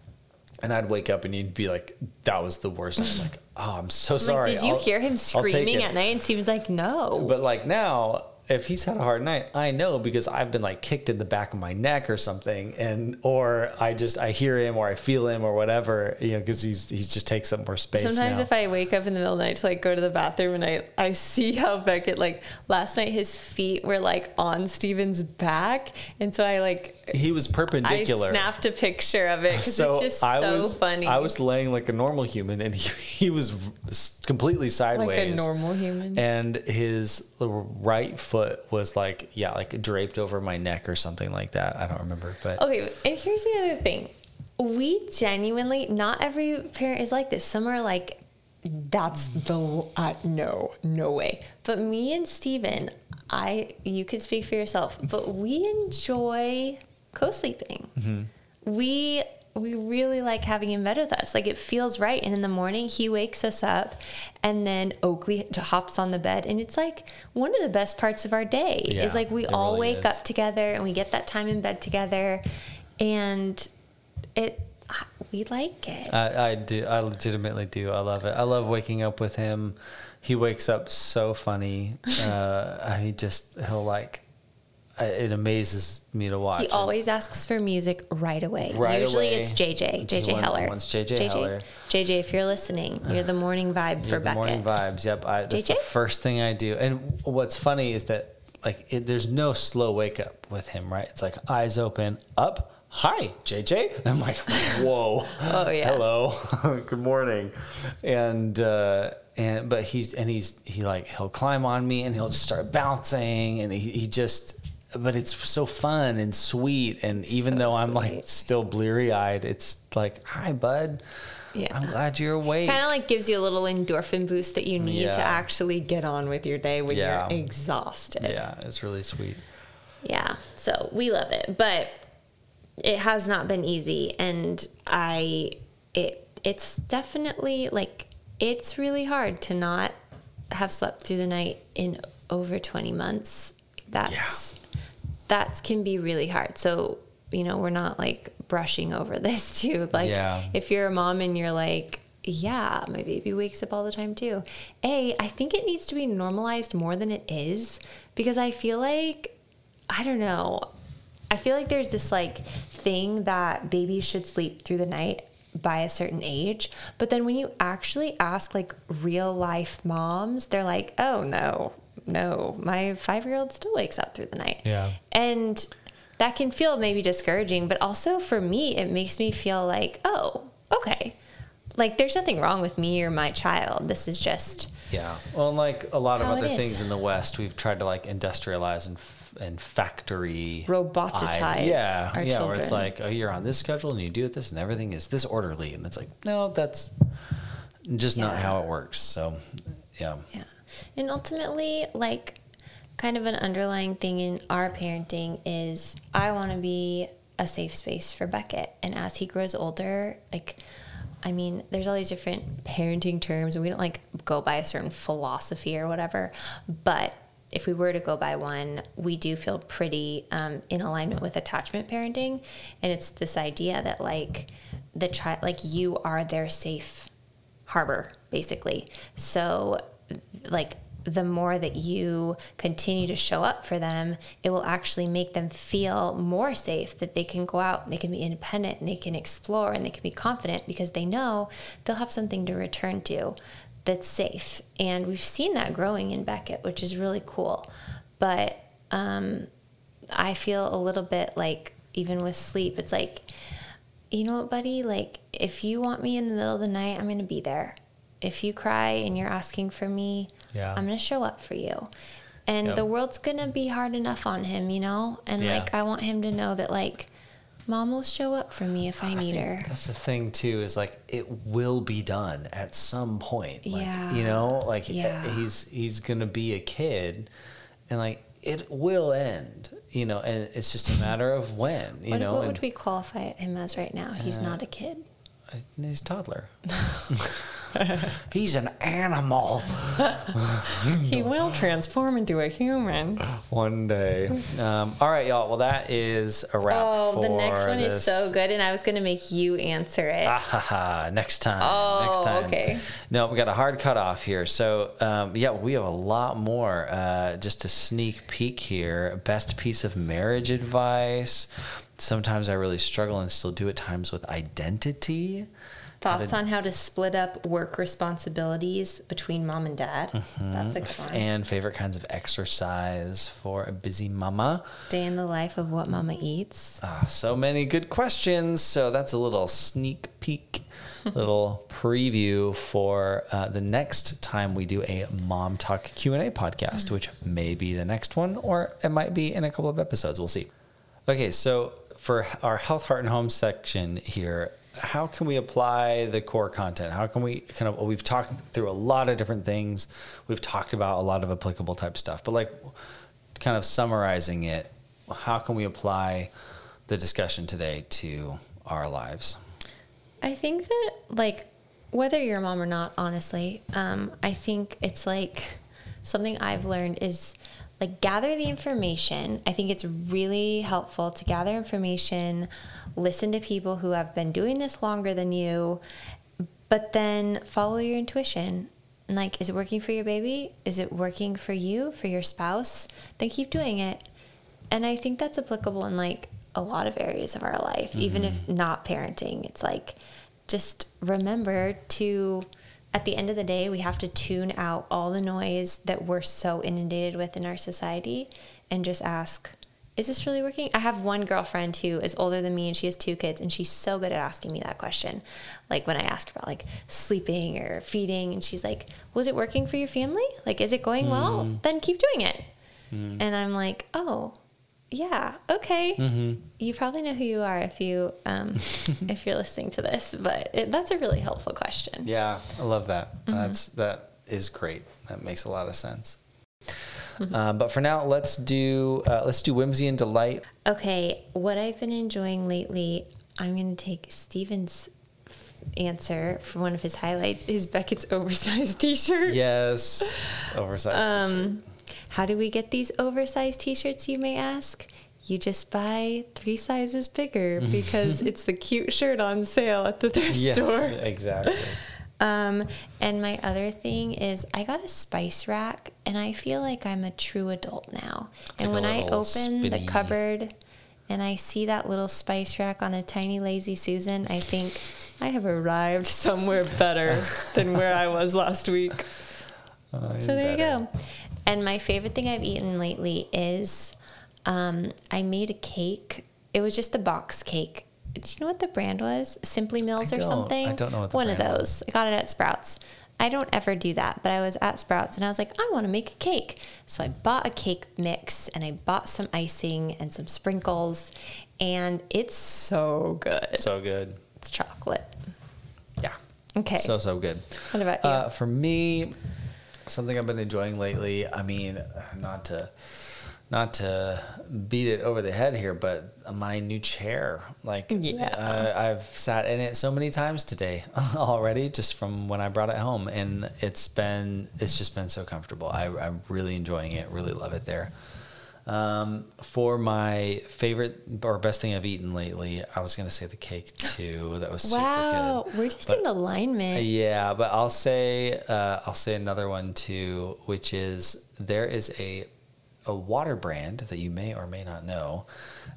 A: And I'd wake up and he'd be like, "That was the worst." night." I'm like, "Oh, I'm so sorry."
B: Like, did you
A: I'll-
B: hear him screaming at night? And he was like, no.
A: But like now, if he's had a hard night, I know because I've been like kicked in the back of my neck or something, and or I just I hear him or I feel him or whatever, you know, because he's he just takes up more space.
B: Sometimes
A: now.
B: if I wake up in the middle of the night to like go to the bathroom and I, I see how Beckett like last night his feet were like on Steven's back and so I like
A: he was perpendicular.
B: I snapped a picture of it because
A: so
B: it's just
A: I
B: so
A: was
B: funny.
A: I was laying like a normal human, and he, he was completely sideways,
B: like a normal human.
A: and his right foot was like yeah, like draped over my neck or something like that. I don't remember, but
B: Okay, and here's the other thing. We genuinely, not every parent is like this. Some are like, that's the, uh, no, no way. But me and Steven, I, you could speak for yourself, but we enjoy co sleeping. We, we really like having him bed with us. Like it feels right. And in the morning, he wakes us up, and then Oakley hops on the bed, and it's like one of the best parts of our day.
A: Yeah,
B: is like we all
A: really
B: wake
A: is.
B: up together and we get that time in bed together and it we like it
A: I, I do. I legitimately do. I love it. I love waking up with him. He wakes up so funny. Uh, he just he'll like. I- it amazes me to watch.
B: He
A: And-
B: always asks for music right away.
A: Right
B: Usually
A: away.
B: it's JJ, JJ
A: wants-
B: Heller.
A: wants JJ Heller.
B: JJ, if you're listening, you're the morning vibe for
A: Yeah, the
B: Beckett.
A: morning vibes. Yep, I, that's the first thing I do. And what's funny is that like it, there's no slow wake up with him, right? It's like eyes open, up, hi, JJ. And I'm like, whoa,
B: Oh, yeah.
A: hello, good morning, and uh, and but he's and he's he like he'll climb on me and he'll just start bouncing and he, he just. But it's so fun and sweet, and even
B: So
A: though I'm like still bleary eyed, it's like, hi, bud.
B: Yeah.
A: I'm glad you're awake.
B: Kind of like gives you a little endorphin boost that you need
A: Yeah.
B: to actually get on with your day when
A: Yeah.
B: you're exhausted.
A: yeah, it's really sweet.
B: Yeah, so we love it, but it has not been easy, and I it it's definitely like it's really hard to not have slept through the night in over twenty months. That's that can be really hard. So you know we're not like brushing over this too. Like
A: Yeah.
B: if you're a mom and you're like. Yeah, my baby wakes up all the time too. A, I think it needs to be normalized more than it is because I feel like I don't know. I feel like there's this like thing that babies should sleep through the night by a certain age, but then when you actually ask like real life moms, they're like, "Oh no. No, my 5-year-old still wakes up through the night."
A: Yeah.
B: And that can feel maybe discouraging, but also for me it makes me feel like, "Oh, okay." Like there's nothing wrong with me or my child. This is just
A: Yeah. Well, and like a lot of
B: How it
A: other
B: is.
A: things in the West, we've tried to like industrialize and and factory
B: Roboticize
A: Yeah,
B: our
A: yeah. Where it's like, oh, you're on this schedule and you do it this, and everything is this orderly, and it's like, no, that's just not how it works. So, yeah,
B: Yeah. And ultimately, like, kind of an underlying thing in our parenting is I want to be a safe space for Beckett. And as he grows older, like, I mean, there's all these different parenting terms, and we don't like go by a certain philosophy or whatever. But if we were to go by one, we do feel pretty um, in alignment with attachment parenting. And it's this idea that, like, the child, like, you are their safe harbor basically so like the more that you continue to show up for them it will actually make them feel more safe that they can go out and they can be independent and they can explore and they can be confident because they know they'll have something to return to that's safe and we've seen that growing in beckett which is really cool but um, i feel a little bit like even with sleep it's like you know what, buddy? Like, if you want me in the middle of the night, I'm going to be there. If you cry and you're asking for me,
A: Yeah.
B: I'm going to show up for you. And
A: Yeah.
B: the world's going to be hard enough on him, you know? And
A: Yeah.
B: like, I want him to know that, like, mom will show up for me if I need her.
A: That's the thing too. Is like it will be done at some point. Like,
B: Yeah.
A: You know, like
B: Yeah.
A: he's he's gonna be a kid, and like it will end. You know, and it's just a matter of when. You
B: what
A: know,
B: what
A: and
B: would we qualify him as right now? He's
A: Uh,
B: not a kid.
A: he's a toddler. he's an animal.
B: He will transform into a human.
A: One day. Um, all right, y'all. Well, that is a wrap.
B: Oh, the next
A: for
B: one is so good, and I was going to make you answer it.
A: Ah, ha, ha. Next time.
B: Oh,
A: next time.
B: okay.
A: No, we got a hard cut off here. So, um, yeah, we have a lot more. Uh, just a sneak peek here. Best piece of marriage advice. Sometimes I really struggle and still do at times with identity.
B: Thoughts on how to split up work responsibilities between mom and dad? That's a good one.
A: And favorite kinds of exercise for a busy mama.
B: Day in the life of what mama eats.
A: Ah, so many good questions. So that's a little sneak peek, little preview for uh, the next time we do a Mom Talk Q and A podcast, which may be the next one, or it might be in a couple of episodes. We'll see. Okay, so for our health, heart, and home section here, how can we apply the core content? How can we kind of? We've talked through a lot of different things. We've talked about a lot of applicable type stuff, but like kind of summarizing it, how can we apply the discussion today to our lives?
B: I think that, like, whether you're a mom or not, honestly, um, I think it's like something I've learned is like gather the information. I think it's really helpful to gather information, listen to people who have been doing this longer than you, but then follow your intuition. And like, is it working for your baby? Is it working for you, for your spouse? Then keep doing it. and I think that's applicable in like a lot of areas of our life, even if mm-hmm. not parenting. It's like just remember to at the end of the day, we have to tune out all the noise that we're so inundated with in our society and just ask, is this really working? I have one girlfriend who is older than me and she has two kids and she's so good at asking me that question. Like when I ask about like sleeping or feeding and she's like, "Was it working for your family? Like is it going well? Mm. Then keep doing it." Mm. And I'm like, "Oh, yeah, okay. You probably know who you are if you um, if you're listening to this, but it, that's a really helpful question.
A: Yeah, I love that. That's that is great. That makes a lot of sense. Uh, but for now, let's do uh, let's do whimsy and delight.
B: Okay, what I've been enjoying lately, I'm going to take Steven's answer for one of his highlights is Beckett's oversized t-shirt.
A: Yes, oversized.
B: Um, how do we get these oversized t-shirts, you may ask? You just buy three sizes bigger because it's the cute shirt on sale at the thrift
A: yes,
B: store.
A: exactly.
B: Um, and my other thing is I got a spice rack and I feel like I'm a true adult now.
A: It's
B: and
A: like
B: when I open the cupboard and I see that little spice rack on a tiny lazy Susan, I think I have arrived somewhere better than where I was last week.
A: Uh,
B: So there you go. And my favorite thing I've eaten lately is um, I made a cake. It was just a box cake. Do you know what the brand was? Simply Mills or something?
A: I don't know what the
B: One of those. I got it at Sprouts. I don't ever do that, but I was at Sprouts and I was like, I want to make a cake. So I bought a cake mix and I bought some icing and some sprinkles, and it's so good.
A: So good.
B: It's chocolate.
A: Yeah.
B: Okay.
A: So so good.
B: What about you?
A: Uh, for me, something I've been enjoying lately. I mean, not to not to beat it over the head here, but my new chair. Like,
B: Yeah.
A: I, I've sat in it so many times today already, just from when I brought it home, and it's been it's just been so comfortable. I, I'm really enjoying it. Really love it there. Um, for my favorite or best thing I've eaten lately, I was gonna say the cake too. That was super
B: wow,
A: good.
B: we're just
A: But-
B: in alignment.
A: yeah, but I'll say uh, I'll say another one too, which is there is a a water brand that you may or may not know,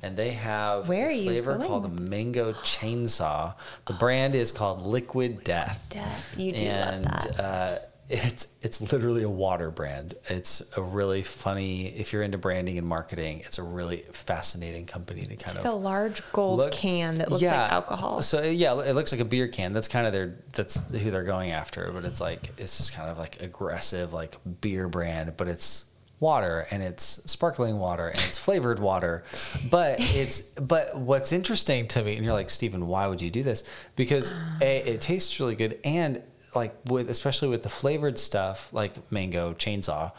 A: and they have
B: Where
A: a flavor called a mango chainsaw. The brand is called Liquid Death.
B: Death. You do love
A: and
B: that.
A: uh, it's it's literally a water brand. It's a really funny. If you're into branding and marketing, it's a really fascinating company to kind
B: Like
A: of
B: a large gold
A: look-
B: can that looks like alcohol.
A: so yeah, it looks like a beer can. That's kind of their that's who they're going after. But it's like it's just kind of like aggressive like beer brand, but it's water and it's sparkling water and it's flavored water. But it's but what's interesting to me, and you're like Stephen, why would you do this? Because a it tastes really good and like with especially with the flavored stuff like mango chainsaw,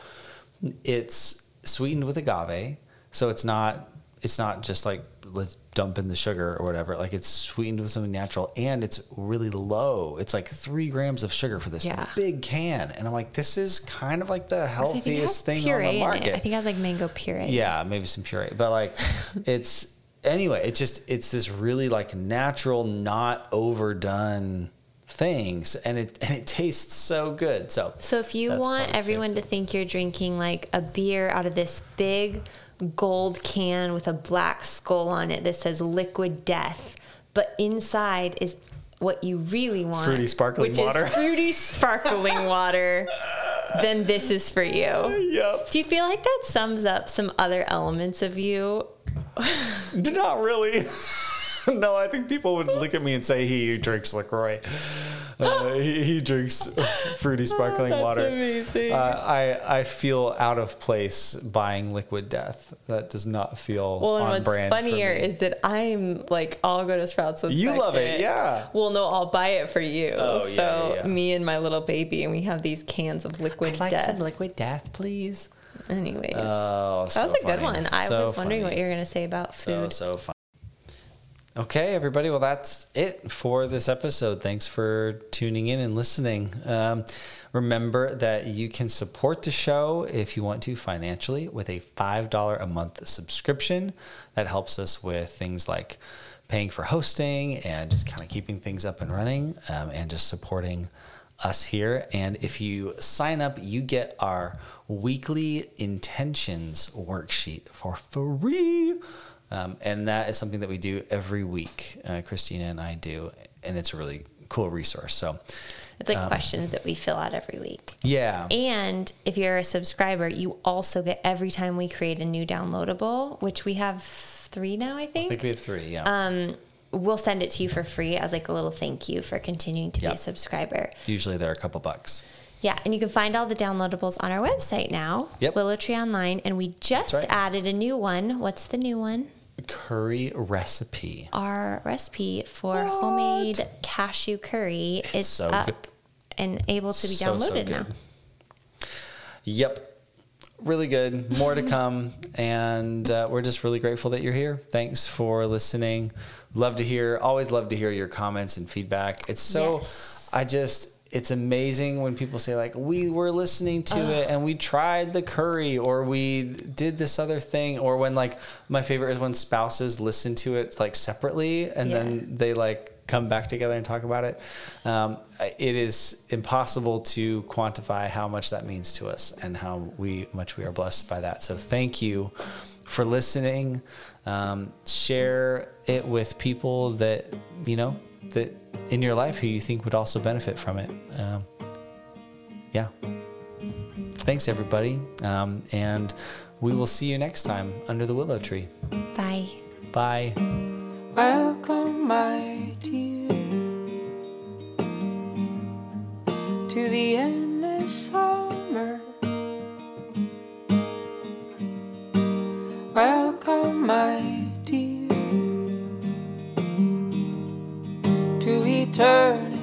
A: it's sweetened with agave, so it's not it's not just like let's dump in the sugar or whatever. Like it's sweetened with something natural, and it's really low. It's like three grams of sugar for this
B: Yeah.
A: big can, and I'm like, this is kind of like the
B: I think it has
A: healthiest thing on the market.
B: I think it has like mango puree.
A: Yeah, maybe some puree, but like it's anyway. It just it's this really like natural, not overdone things, and it and it tastes so good. So
B: So if you want
A: probably
B: everyone to think you're drinking like a beer out of this big gold can with a black skull on it that says liquid death, but inside is what you really want.
A: Fruity sparkling
B: which
A: water.
B: Is fruity sparkling water. Then this is for you.
A: Yep.
B: Do you feel like that sums up some other elements of you?
A: Not really. no, I think people would look at me and say he drinks Lacroix. Uh, he, he drinks fruity sparkling
B: That's
A: water.
B: amazing.
A: Uh, I I feel out of place buying Liquid Death. That does not feel
B: Well, and what's funnier is that I'm like, I'll go to Sprouts with
A: You love it, yeah.
B: Well, no, I'll buy it for you.
A: Oh,
B: so
A: yeah, yeah, yeah.
B: me and my little baby, and we have these cans of liquid
A: I'd like
B: death.
A: some Liquid Death, please.
B: Anyways,
A: Oh,
B: that was a good one. I
A: So
B: was wondering
A: funny.
B: what you were gonna say about food.
A: so fun. Okay, everybody. Well, that's it for this episode. Thanks for tuning in and listening. Um, remember that you can support the show if you want to financially with a $5 a month subscription. That helps us with things like paying for hosting and just kind of keeping things up and running um, and just supporting us here. And if you sign up, you get our weekly intentions worksheet for free. Um, and that is something that we do every week. Uh, Christina and I do, and it's a really cool resource. So,
B: It's like questions that we fill out every week.
A: yeah.
B: And if you're a subscriber, you also get every time we create a new downloadable, which we have three now, I
A: I
B: think.
A: think we have three. Yeah.
B: Um, we'll send it to you for free as like a little thank you for continuing to be a subscriber.
A: Usually they're a couple bucks.
B: Yeah, and you can find all the downloadables on our website now,
A: Yep.
B: Willow Tree Online, and we just
A: right.
B: added a new one. What's the new one?
A: Curry recipe.
B: Our recipe for homemade cashew curry is
A: so
B: up
A: good.
B: and able to be
A: So, so
B: downloaded now.
A: Yep. Really good. More to come. And uh, we're just really grateful that you're here. Thanks for listening. Love to hear, always love to hear your comments and feedback. It's so,
B: Yes.
A: I just, it's amazing when people say, like, we were listening to it and we tried the curry or we did this other thing. Or when, like, my favorite is when spouses listen to it, like, separately and
B: Yeah.
A: then they, like, come back together and talk about it. Um, it is impossible to quantify how much that means to us and how we much we are blessed by that. So thank you for listening. Um, share it with people that you know that in your life who you think would also benefit from it. Um, yeah. Thanks everybody, um, and we will see you next time under the willow tree.
B: Bye.
A: Bye.
C: Welcome, my dear, to the endless summer. Welcome, my Turn.